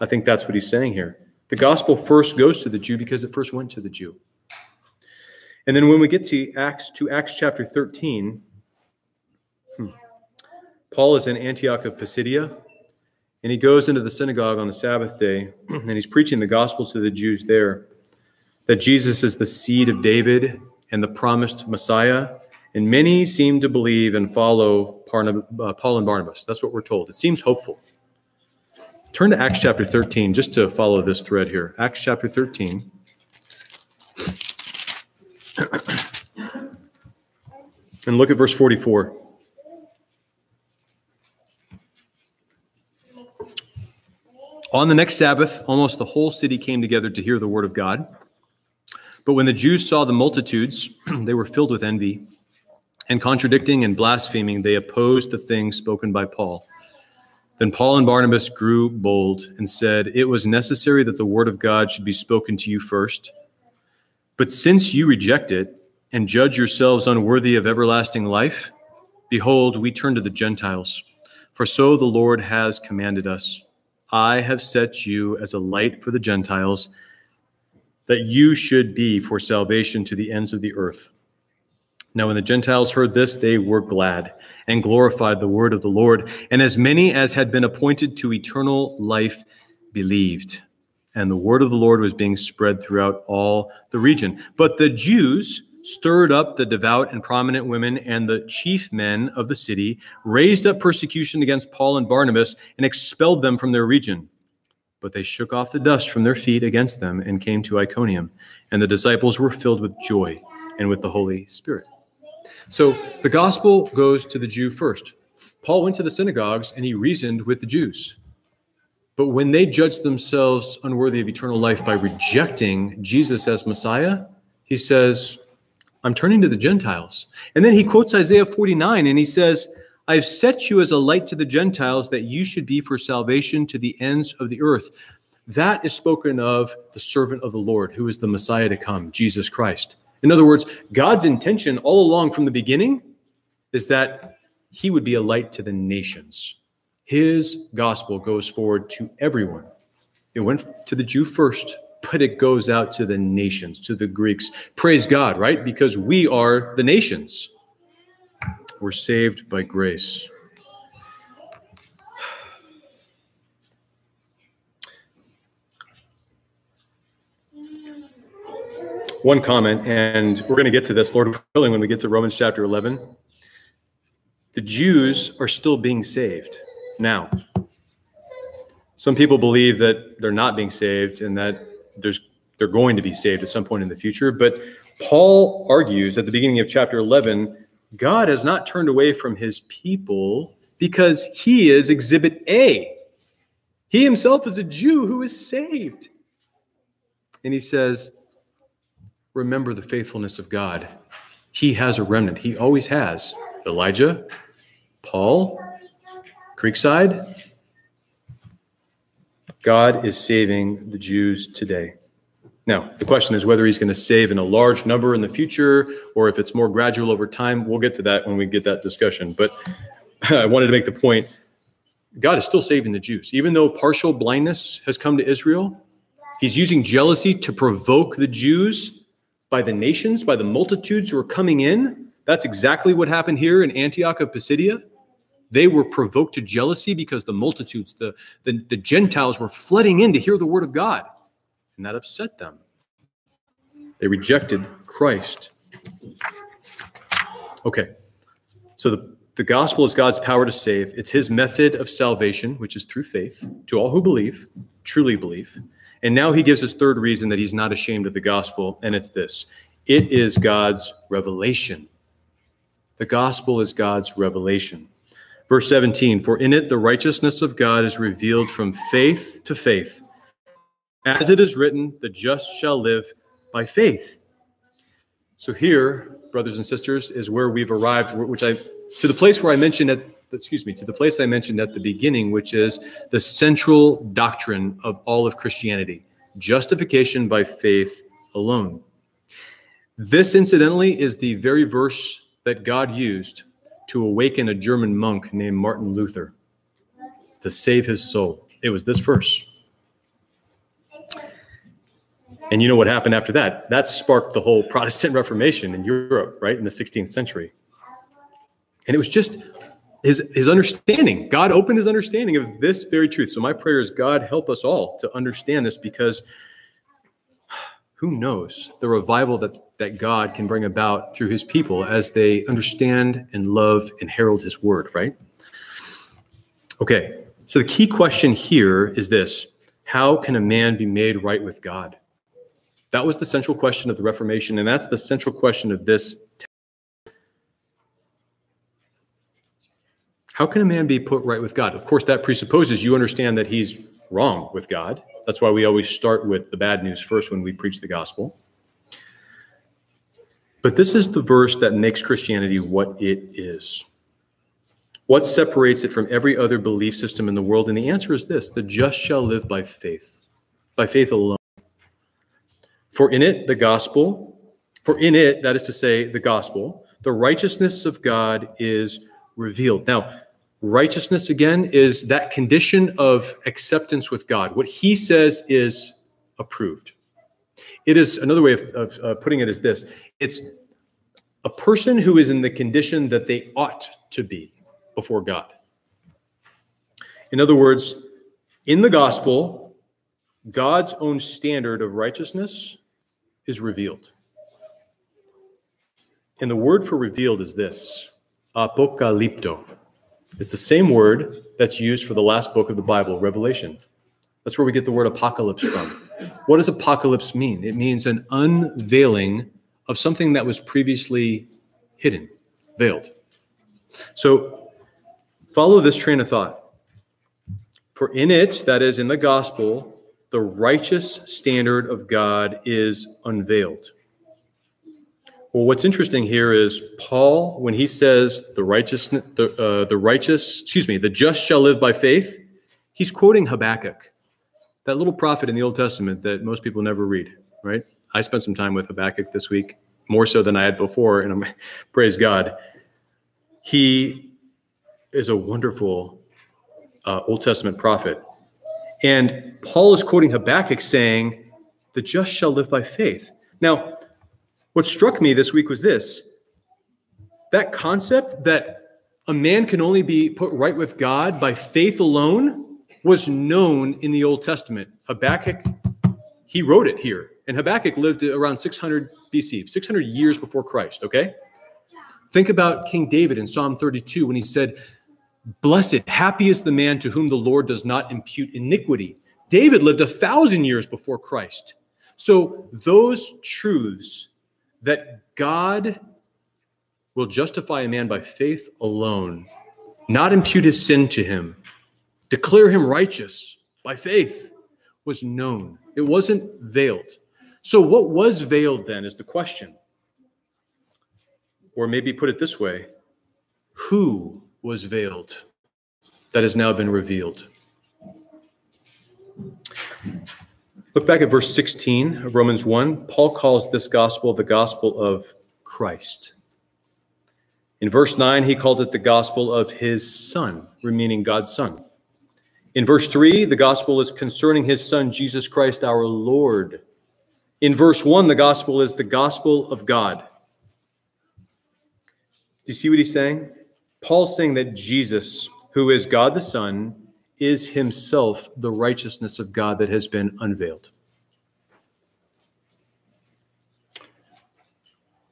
I think that's what he's saying here. The gospel first goes to the Jew because it first went to the Jew. And then when we get to Acts to Acts chapter 13, hmm, Paul is in Antioch of Pisidia, and he goes into the synagogue on the Sabbath day, and he's preaching the gospel to the Jews there that Jesus is the seed of David and the promised Messiah. And many seem to believe and follow uh, Paul and Barnabas. That's what we're told. It seems hopeful. Turn to Acts chapter 13 just to follow this thread here. Acts chapter 13. and look at verse 44. On the next Sabbath, almost the whole city came together to hear the word of God. But when the Jews saw the multitudes, they were filled with envy. And contradicting and blaspheming, they opposed the things spoken by Paul. Then Paul and Barnabas grew bold and said, It was necessary that the word of God should be spoken to you first. But since you reject it and judge yourselves unworthy of everlasting life, behold, we turn to the Gentiles. For so the Lord has commanded us. I have set you as a light for the Gentiles, that you should be for salvation to the ends of the earth. Now, when the Gentiles heard this, they were glad and glorified the word of the Lord. And as many as had been appointed to eternal life believed. And the word of the Lord was being spread throughout all the region. But the Jews, stirred up the devout and prominent women and the chief men of the city, raised up persecution against Paul and Barnabas, and expelled them from their region. But they shook off the dust from their feet against them and came to Iconium. And the disciples were filled with joy and with the Holy Spirit. So the gospel goes to the Jew first. Paul went to the synagogues and he reasoned with the Jews. But when they judged themselves unworthy of eternal life by rejecting Jesus as Messiah, he says, I'm turning to the Gentiles. And then he quotes Isaiah 49 and he says, I've set you as a light to the Gentiles that you should be for salvation to the ends of the earth. That is spoken of the servant of the Lord, who is the Messiah to come, Jesus Christ. In other words, God's intention all along from the beginning is that he would be a light to the nations. His gospel goes forward to everyone. It went to the Jew first, but it goes out to the nations, to the Greeks. Praise God, right? Because we are the nations. We're saved by grace. One comment, and we're going to get to this, Lord willing, when we get to Romans chapter 11. The Jews are still being saved now. Some people believe that they're not being saved and that there's they're going to be saved at some point in the future. But Paul argues at the beginning of chapter 11 God has not turned away from his people because he is exhibit A. He himself is a Jew who is saved. And he says, Remember the faithfulness of God. He has a remnant, he always has. Elijah, Paul, Creekside, God is saving the Jews today. Now, the question is whether he's going to save in a large number in the future or if it's more gradual over time. We'll get to that when we get that discussion. But I wanted to make the point God is still saving the Jews. Even though partial blindness has come to Israel, he's using jealousy to provoke the Jews by the nations, by the multitudes who are coming in. That's exactly what happened here in Antioch of Pisidia. They were provoked to jealousy because the multitudes, the, the, the Gentiles, were flooding in to hear the word of God, and that upset them. They rejected Christ. Okay, so the, the gospel is God's power to save. It's his method of salvation, which is through faith, to all who believe, truly believe. And now he gives us third reason that he's not ashamed of the gospel, and it's this it is God's revelation. The gospel is God's revelation. Verse 17 For in it the righteousness of God is revealed from faith to faith. As it is written, the just shall live by faith. So here, brothers and sisters, is where we've arrived, which I to the place where I mentioned at excuse me, to the place I mentioned at the beginning, which is the central doctrine of all of Christianity justification by faith alone. This, incidentally, is the very verse that God used to awaken a German monk named Martin Luther to save his soul. It was this verse. And you know what happened after that? That sparked the whole Protestant Reformation in Europe, right, in the 16th century. And it was just his, his understanding. God opened his understanding of this very truth. So my prayer is God help us all to understand this because who knows the revival that, that God can bring about through his people as they understand and love and herald his word, right? Okay, so the key question here is this How can a man be made right with God? That was the central question of the Reformation, and that's the central question of this How can a man be put right with God? Of course, that presupposes you understand that he's wrong with God. That's why we always start with the bad news first when we preach the gospel. But this is the verse that makes Christianity what it is. What separates it from every other belief system in the world? And the answer is this the just shall live by faith, by faith alone. For in it, the gospel, for in it, that is to say, the gospel, the righteousness of God is revealed. Now, Righteousness, again, is that condition of acceptance with God. What he says is approved. It is another way of, of uh, putting it is this it's a person who is in the condition that they ought to be before God. In other words, in the gospel, God's own standard of righteousness is revealed. And the word for revealed is this apocalypto. It's the same word that's used for the last book of the Bible, Revelation. That's where we get the word apocalypse from. What does apocalypse mean? It means an unveiling of something that was previously hidden, veiled. So follow this train of thought. For in it, that is in the gospel, the righteous standard of God is unveiled. Well, what's interesting here is Paul, when he says the righteous, the, uh, the righteous, excuse me, the just shall live by faith, he's quoting Habakkuk, that little prophet in the Old Testament that most people never read, right? I spent some time with Habakkuk this week, more so than I had before, and I'm, praise God. He is a wonderful uh, Old Testament prophet. And Paul is quoting Habakkuk saying, the just shall live by faith. Now, what struck me this week was this that concept that a man can only be put right with God by faith alone was known in the Old Testament. Habakkuk, he wrote it here. And Habakkuk lived around 600 BC, 600 years before Christ, okay? Think about King David in Psalm 32 when he said, Blessed, happy is the man to whom the Lord does not impute iniquity. David lived a thousand years before Christ. So those truths that God will justify a man by faith alone, not impute his sin to him, declare him righteous by faith, was known. It wasn't veiled. So, what was veiled then is the question. Or maybe put it this way who was veiled that has now been revealed? Look back at verse 16 of Romans 1. Paul calls this gospel the gospel of Christ. In verse 9, he called it the gospel of his son, meaning God's son. In verse 3, the gospel is concerning his son, Jesus Christ, our Lord. In verse 1, the gospel is the gospel of God. Do you see what he's saying? Paul's saying that Jesus, who is God the Son, is himself the righteousness of God that has been unveiled.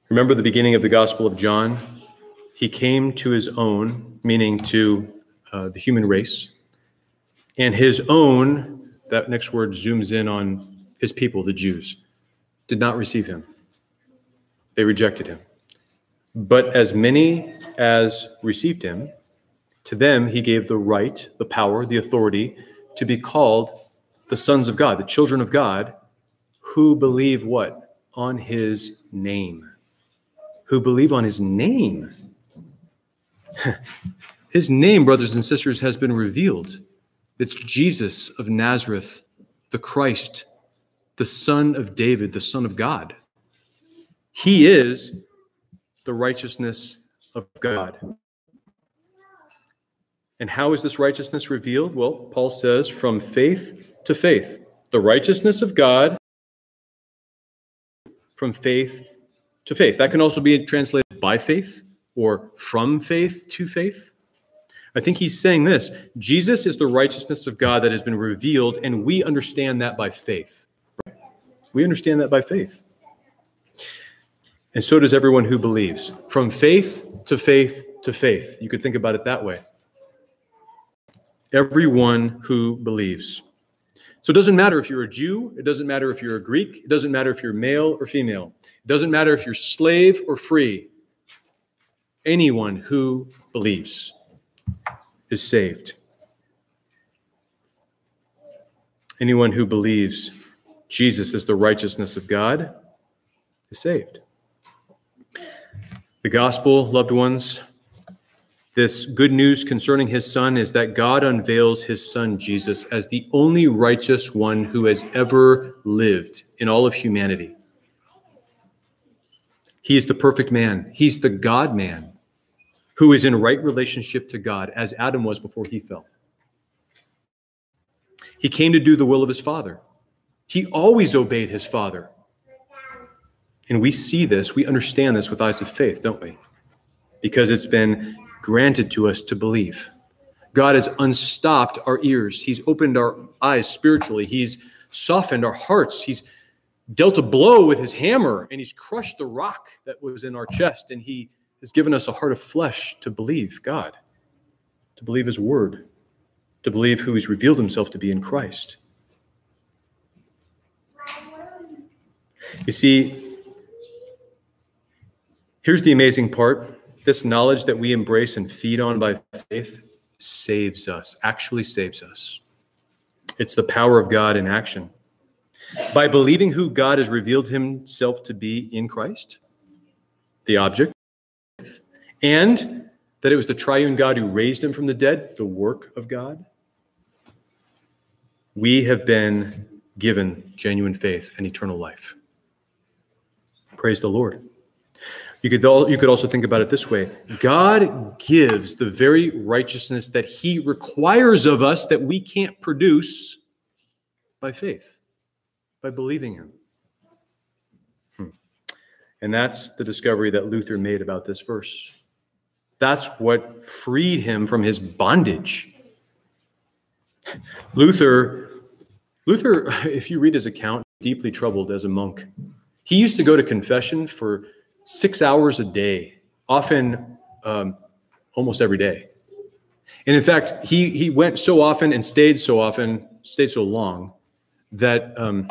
Remember the beginning of the Gospel of John? He came to his own, meaning to uh, the human race, and his own, that next word zooms in on his people, the Jews, did not receive him. They rejected him. But as many as received him, To them, he gave the right, the power, the authority to be called the sons of God, the children of God, who believe what? On his name. Who believe on his name. his name, brothers and sisters, has been revealed. It's Jesus of Nazareth, the Christ, the Son of David, the Son of God. He is the righteousness of God. And how is this righteousness revealed? Well, Paul says, from faith to faith. The righteousness of God from faith to faith. That can also be translated by faith or from faith to faith. I think he's saying this Jesus is the righteousness of God that has been revealed, and we understand that by faith. We understand that by faith. And so does everyone who believes. From faith to faith to faith. You could think about it that way everyone who believes. So it doesn't matter if you're a Jew, it doesn't matter if you're a Greek, it doesn't matter if you're male or female, it doesn't matter if you're slave or free. Anyone who believes is saved. Anyone who believes Jesus is the righteousness of God is saved. The gospel, loved ones, this good news concerning his son is that God unveils his son Jesus as the only righteous one who has ever lived in all of humanity. He is the perfect man, he's the God man who is in right relationship to God as Adam was before he fell. He came to do the will of his father. He always obeyed his father. And we see this, we understand this with eyes of faith, don't we? Because it's been granted to us to believe. God has unstopped our ears. He's opened our eyes spiritually. He's softened our hearts. He's dealt a blow with his hammer and he's crushed the rock that was in our chest. And he has given us a heart of flesh to believe God, to believe his word, to believe who he's revealed himself to be in Christ. You see, here's the amazing part this knowledge that we embrace and feed on by faith saves us, actually saves us. It's the power of God in action. By believing who God has revealed himself to be in Christ, the object, and that it was the triune God who raised him from the dead, the work of God, we have been given genuine faith and eternal life. Praise the Lord. You could, all, you could also think about it this way God gives the very righteousness that He requires of us that we can't produce by faith, by believing Him. Hmm. And that's the discovery that Luther made about this verse. That's what freed him from his bondage. Luther, Luther, if you read his account, deeply troubled as a monk. He used to go to confession for six hours a day, often um, almost every day. And in fact, he, he went so often and stayed so often, stayed so long, that um,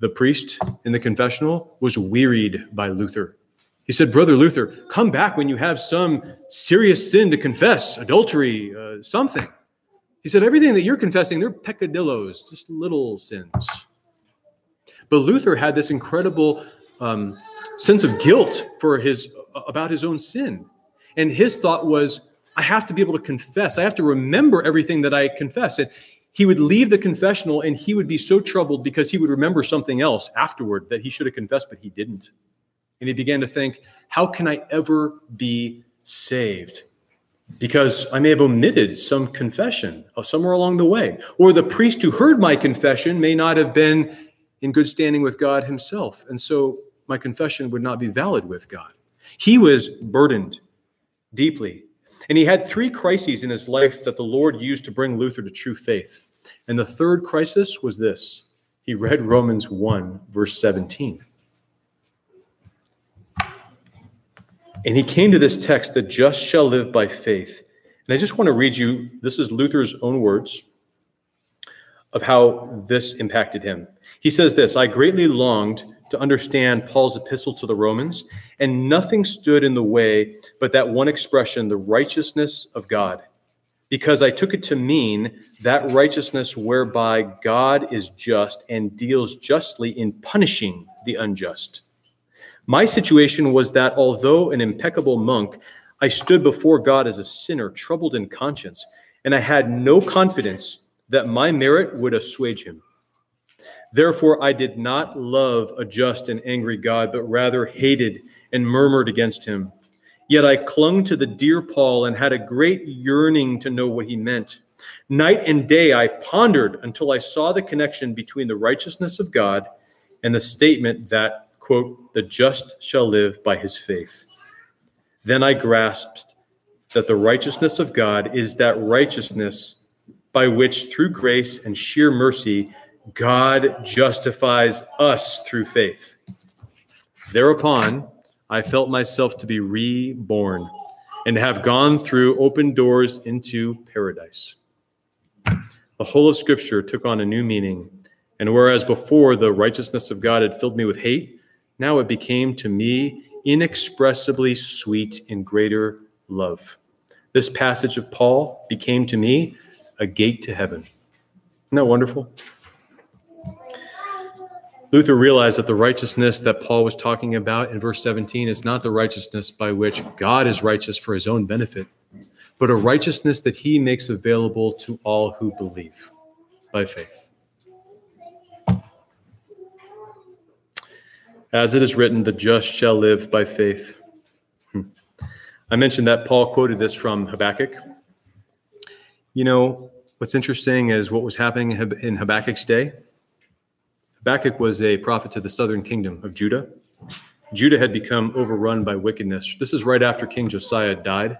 the priest in the confessional was wearied by Luther. He said, Brother Luther, come back when you have some serious sin to confess, adultery, uh, something. He said, Everything that you're confessing, they're peccadillos, just little sins. But Luther had this incredible um, sense of guilt for his about his own sin. And his thought was, I have to be able to confess. I have to remember everything that I confess. And he would leave the confessional and he would be so troubled because he would remember something else afterward that he should have confessed, but he didn't. And he began to think, how can I ever be saved? Because I may have omitted some confession somewhere along the way. Or the priest who heard my confession may not have been in good standing with God himself. And so my confession would not be valid with God. He was burdened deeply. And he had three crises in his life that the Lord used to bring Luther to true faith. And the third crisis was this he read Romans 1, verse 17. And he came to this text, the just shall live by faith. And I just want to read you this is Luther's own words of how this impacted him. He says this I greatly longed to understand Paul's epistle to the Romans, and nothing stood in the way but that one expression, the righteousness of God, because I took it to mean that righteousness whereby God is just and deals justly in punishing the unjust. My situation was that although an impeccable monk, I stood before God as a sinner, troubled in conscience, and I had no confidence that my merit would assuage him. Therefore, I did not love a just and angry God, but rather hated and murmured against him. Yet I clung to the dear Paul and had a great yearning to know what he meant. Night and day I pondered until I saw the connection between the righteousness of God and the statement that, quote, the just shall live by his faith. Then I grasped that the righteousness of God is that righteousness by which, through grace and sheer mercy, God justifies us through faith. Thereupon, I felt myself to be reborn and have gone through open doors into paradise. The whole of Scripture took on a new meaning, and whereas before the righteousness of God had filled me with hate, now it became to me inexpressibly sweet in greater love. This passage of Paul became to me a gate to heaven. Isn't that wonderful? Luther realized that the righteousness that Paul was talking about in verse 17 is not the righteousness by which God is righteous for his own benefit, but a righteousness that he makes available to all who believe by faith. As it is written, the just shall live by faith. Hmm. I mentioned that Paul quoted this from Habakkuk. You know, what's interesting is what was happening in Habakkuk's day Habakkuk was a prophet to the southern kingdom of Judah. Judah had become overrun by wickedness. This is right after King Josiah died.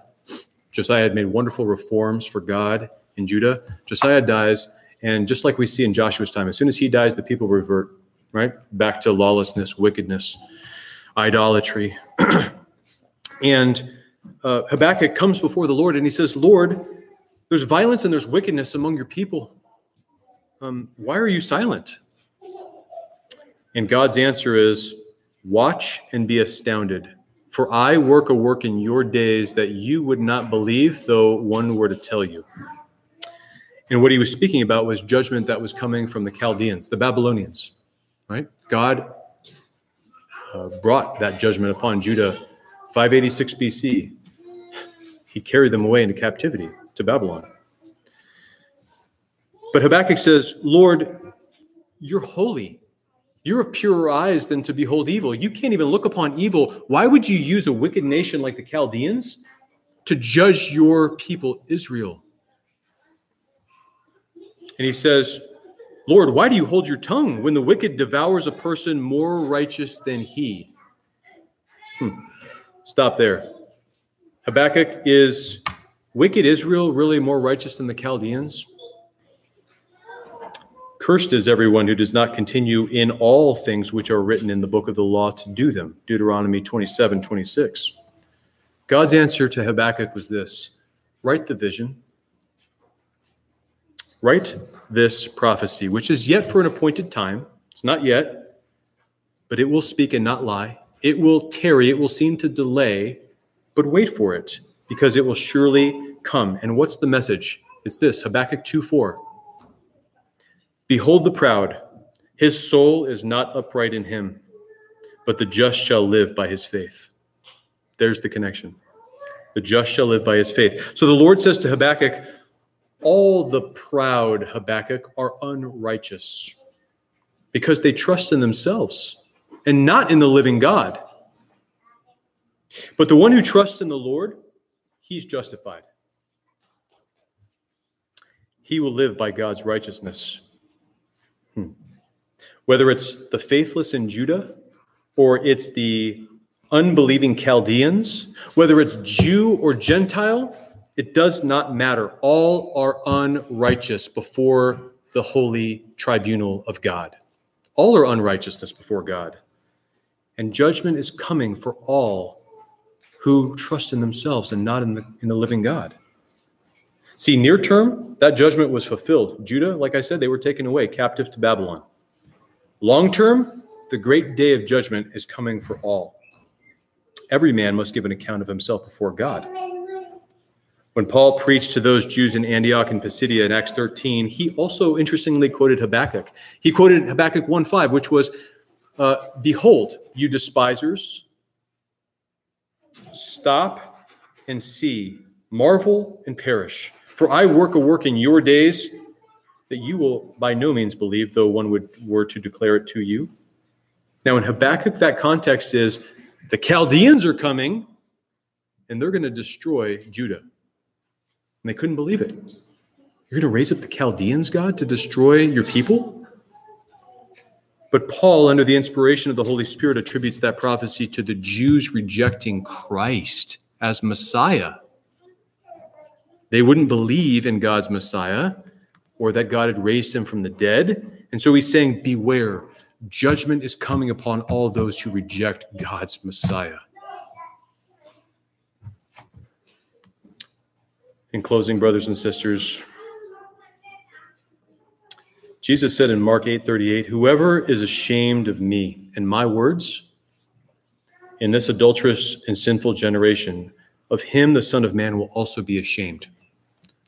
Josiah had made wonderful reforms for God in Judah. Josiah dies, and just like we see in Joshua's time, as soon as he dies, the people revert, right? Back to lawlessness, wickedness, idolatry. and uh, Habakkuk comes before the Lord and he says, Lord, there's violence and there's wickedness among your people. Um, why are you silent? And God's answer is watch and be astounded. For I work a work in your days that you would not believe, though one were to tell you. And what he was speaking about was judgment that was coming from the Chaldeans, the Babylonians, right? God uh, brought that judgment upon Judah 586 BC. He carried them away into captivity to Babylon. But Habakkuk says, Lord, you're holy. You're of purer eyes than to behold evil. You can't even look upon evil. Why would you use a wicked nation like the Chaldeans to judge your people, Israel? And he says, Lord, why do you hold your tongue when the wicked devours a person more righteous than he? Hmm. Stop there. Habakkuk is wicked Israel really more righteous than the Chaldeans? Cursed is everyone who does not continue in all things which are written in the book of the law to do them. Deuteronomy 27 26. God's answer to Habakkuk was this write the vision, write this prophecy, which is yet for an appointed time. It's not yet, but it will speak and not lie. It will tarry, it will seem to delay, but wait for it, because it will surely come. And what's the message? It's this Habakkuk 2 4. Behold the proud, his soul is not upright in him, but the just shall live by his faith. There's the connection. The just shall live by his faith. So the Lord says to Habakkuk, All the proud, Habakkuk, are unrighteous because they trust in themselves and not in the living God. But the one who trusts in the Lord, he's justified. He will live by God's righteousness. Whether it's the faithless in Judah or it's the unbelieving Chaldeans, whether it's Jew or Gentile, it does not matter. All are unrighteous before the holy tribunal of God. All are unrighteousness before God. And judgment is coming for all who trust in themselves and not in the, in the living God. See, near term, that judgment was fulfilled. Judah, like I said, they were taken away captive to Babylon. Long term, the great day of judgment is coming for all. Every man must give an account of himself before God. When Paul preached to those Jews in Antioch and Pisidia in Acts 13, he also interestingly quoted Habakkuk. He quoted Habakkuk 1:5, which was, uh, "Behold, you despisers, stop and see, marvel and perish. For I work a work in your days that you will by no means believe, though one would were to declare it to you." Now, in Habakkuk, that context is the Chaldeans are coming and they're going to destroy Judah. And they couldn't believe it. You're going to raise up the Chaldeans, God, to destroy your people? But Paul, under the inspiration of the Holy Spirit, attributes that prophecy to the Jews rejecting Christ as Messiah. They wouldn't believe in God's Messiah or that God had raised him from the dead. And so he's saying, Beware, judgment is coming upon all those who reject God's Messiah. In closing, brothers and sisters, Jesus said in Mark 8:38, "Whoever is ashamed of me and my words in this adulterous and sinful generation, of him the Son of Man will also be ashamed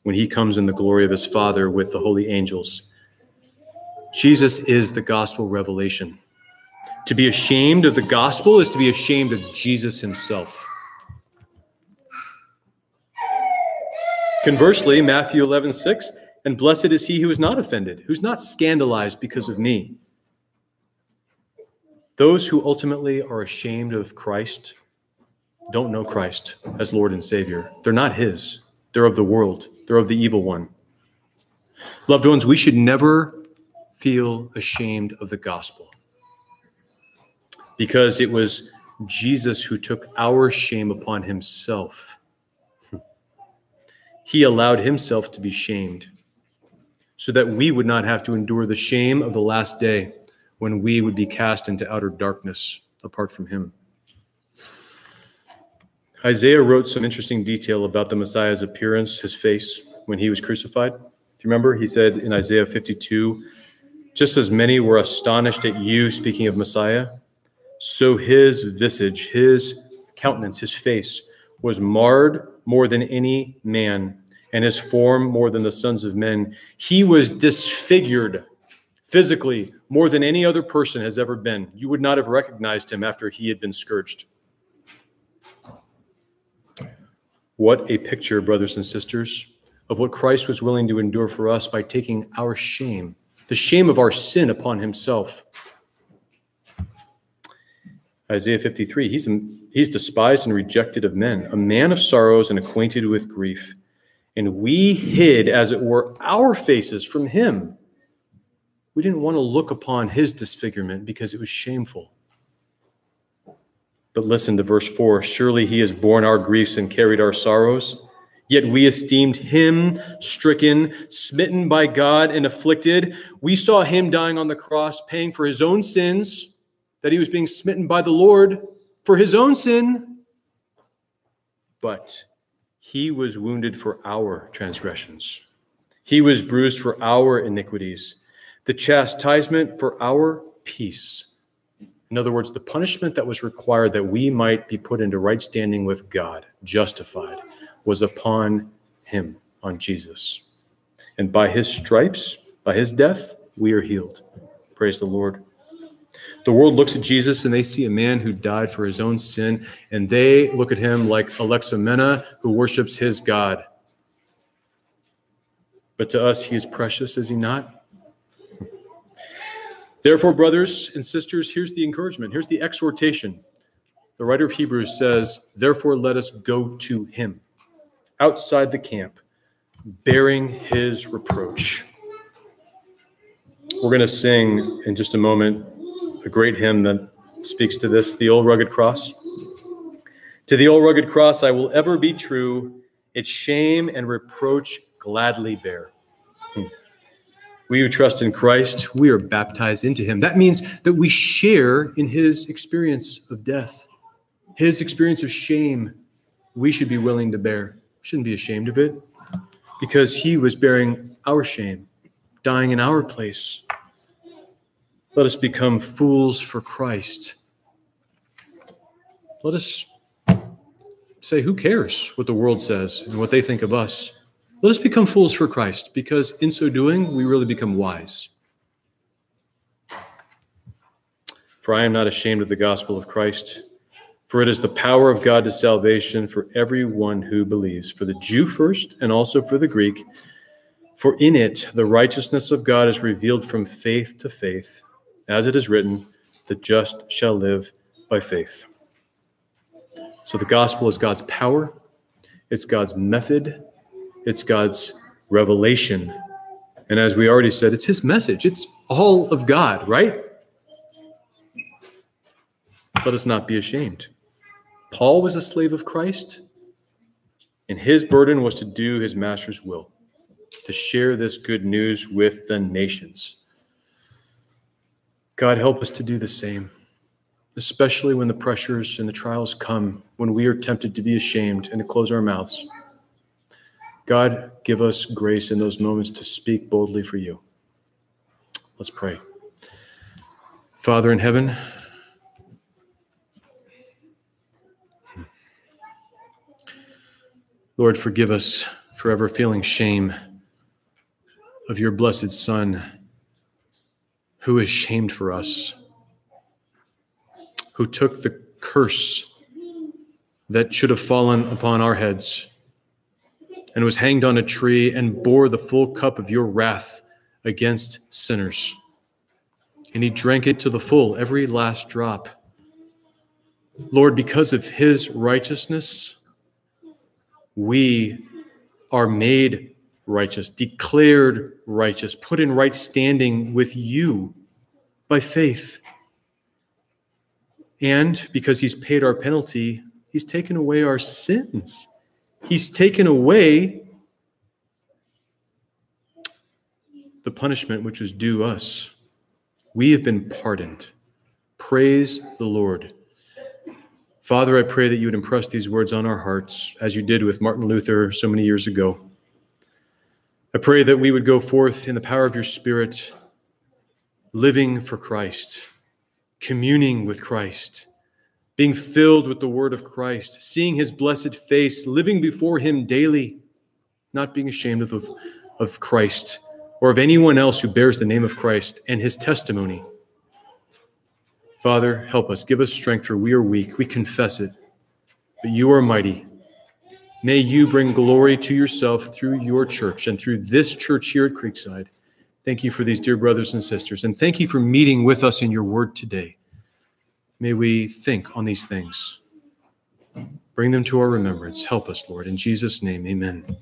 when he comes in the glory of his Father with the holy angels." Jesus is the gospel revelation. To be ashamed of the gospel is to be ashamed of Jesus himself. Conversely, Matthew 11, 6, and blessed is he who is not offended, who's not scandalized because of me. Those who ultimately are ashamed of Christ don't know Christ as Lord and Savior. They're not his, they're of the world, they're of the evil one. Loved ones, we should never feel ashamed of the gospel because it was Jesus who took our shame upon himself he allowed himself to be shamed so that we would not have to endure the shame of the last day when we would be cast into outer darkness apart from him. Isaiah wrote some interesting detail about the Messiah's appearance, his face, when he was crucified. Do you remember? He said in Isaiah 52 Just as many were astonished at you, speaking of Messiah, so his visage, his countenance, his face was marred more than any man and his form more than the sons of men. He was disfigured physically more than any other person has ever been. You would not have recognized him after he had been scourged. What a picture, brothers and sisters, of what Christ was willing to endure for us by taking our shame, the shame of our sin upon himself. Isaiah 53, he's, he's despised and rejected of men, a man of sorrows and acquainted with grief and we hid, as it were, our faces from him. We didn't want to look upon his disfigurement because it was shameful. But listen to verse 4 Surely he has borne our griefs and carried our sorrows. Yet we esteemed him stricken, smitten by God, and afflicted. We saw him dying on the cross, paying for his own sins, that he was being smitten by the Lord for his own sin. But he was wounded for our transgressions, He was bruised for our iniquities. The chastisement for our peace. In other words, the punishment that was required that we might be put into right standing with God, justified, was upon Him, on Jesus. And by His stripes, by His death, we are healed. Praise the Lord. The world looks at Jesus and they see a man who died for his own sin, and they look at him like Alexamenos, who worships his God. But to us, he is precious, is he not? Therefore, brothers and sisters, here's the encouragement, here's the exhortation. The writer of Hebrews says, Therefore, let us go to him outside the camp, bearing his reproach. We're going to sing in just a moment a great hymn that speaks to this the old rugged cross. To the old rugged cross I will ever be true, its shame and reproach gladly bear. Hmm. We who trust in Christ, we are baptized into him. That means that we share in his experience of death, his experience of shame. We should be willing to bear. We shouldn't be ashamed of it because he was bearing our shame, dying in our place. Let us become fools for Christ. Let us say, Who cares what the world says and what they think of us? Let us become fools for Christ, because in so doing, we really become wise. For I am not ashamed of the gospel of Christ, for it is the power of God to salvation for everyone who believes, for the Jew first and also for the Greek. For in it the righteousness of God is revealed from faith to faith, as it is written, the just shall live by faith. So the gospel is God's power, it's God's method, it's God's revelation. And as we already said, it's his message. It's all of God, right? Let us not be ashamed. Paul was a slave of Christ, and his burden was to do his master's will, to share this good news with the nations. God, help us to do the same, especially when the pressures and the trials come, when we are tempted to be ashamed and to close our mouths. God, give us grace in those moments to speak boldly for you. Let's pray. Father in heaven, Lord, forgive us for ever feeling shame of your blessed Son, who is shamed for us, who took the curse that should have fallen upon our heads and was hanged on a tree and bore the full cup of your wrath against sinners. And he drank it to the full, every last drop. Lord, because of his righteousness, we are made righteous, declared righteous, put in right standing with you by faith. And because he's paid our penalty, he's taken away our sins. He's taken away the punishment which was due us. We have been pardoned. Praise the Lord. Father, I pray that you would impress these words on our hearts as you did with Martin Luther so many years ago. I pray that we would go forth in the power of your Spirit, living for Christ, communing with Christ being filled with the word of Christ, seeing his blessed face, living before him daily, not being ashamed of, of Christ or of anyone else who bears the name of Christ and his testimony. Father, help us. Give us strength, for we are weak. We confess it. But you are mighty. May you bring glory to yourself through your church and through this church here at Creekside. Thank you for these dear brothers and sisters. And thank you for meeting with us in your word today. May we think on these things. Bring them to our remembrance. Help us, Lord. In Jesus' name, amen.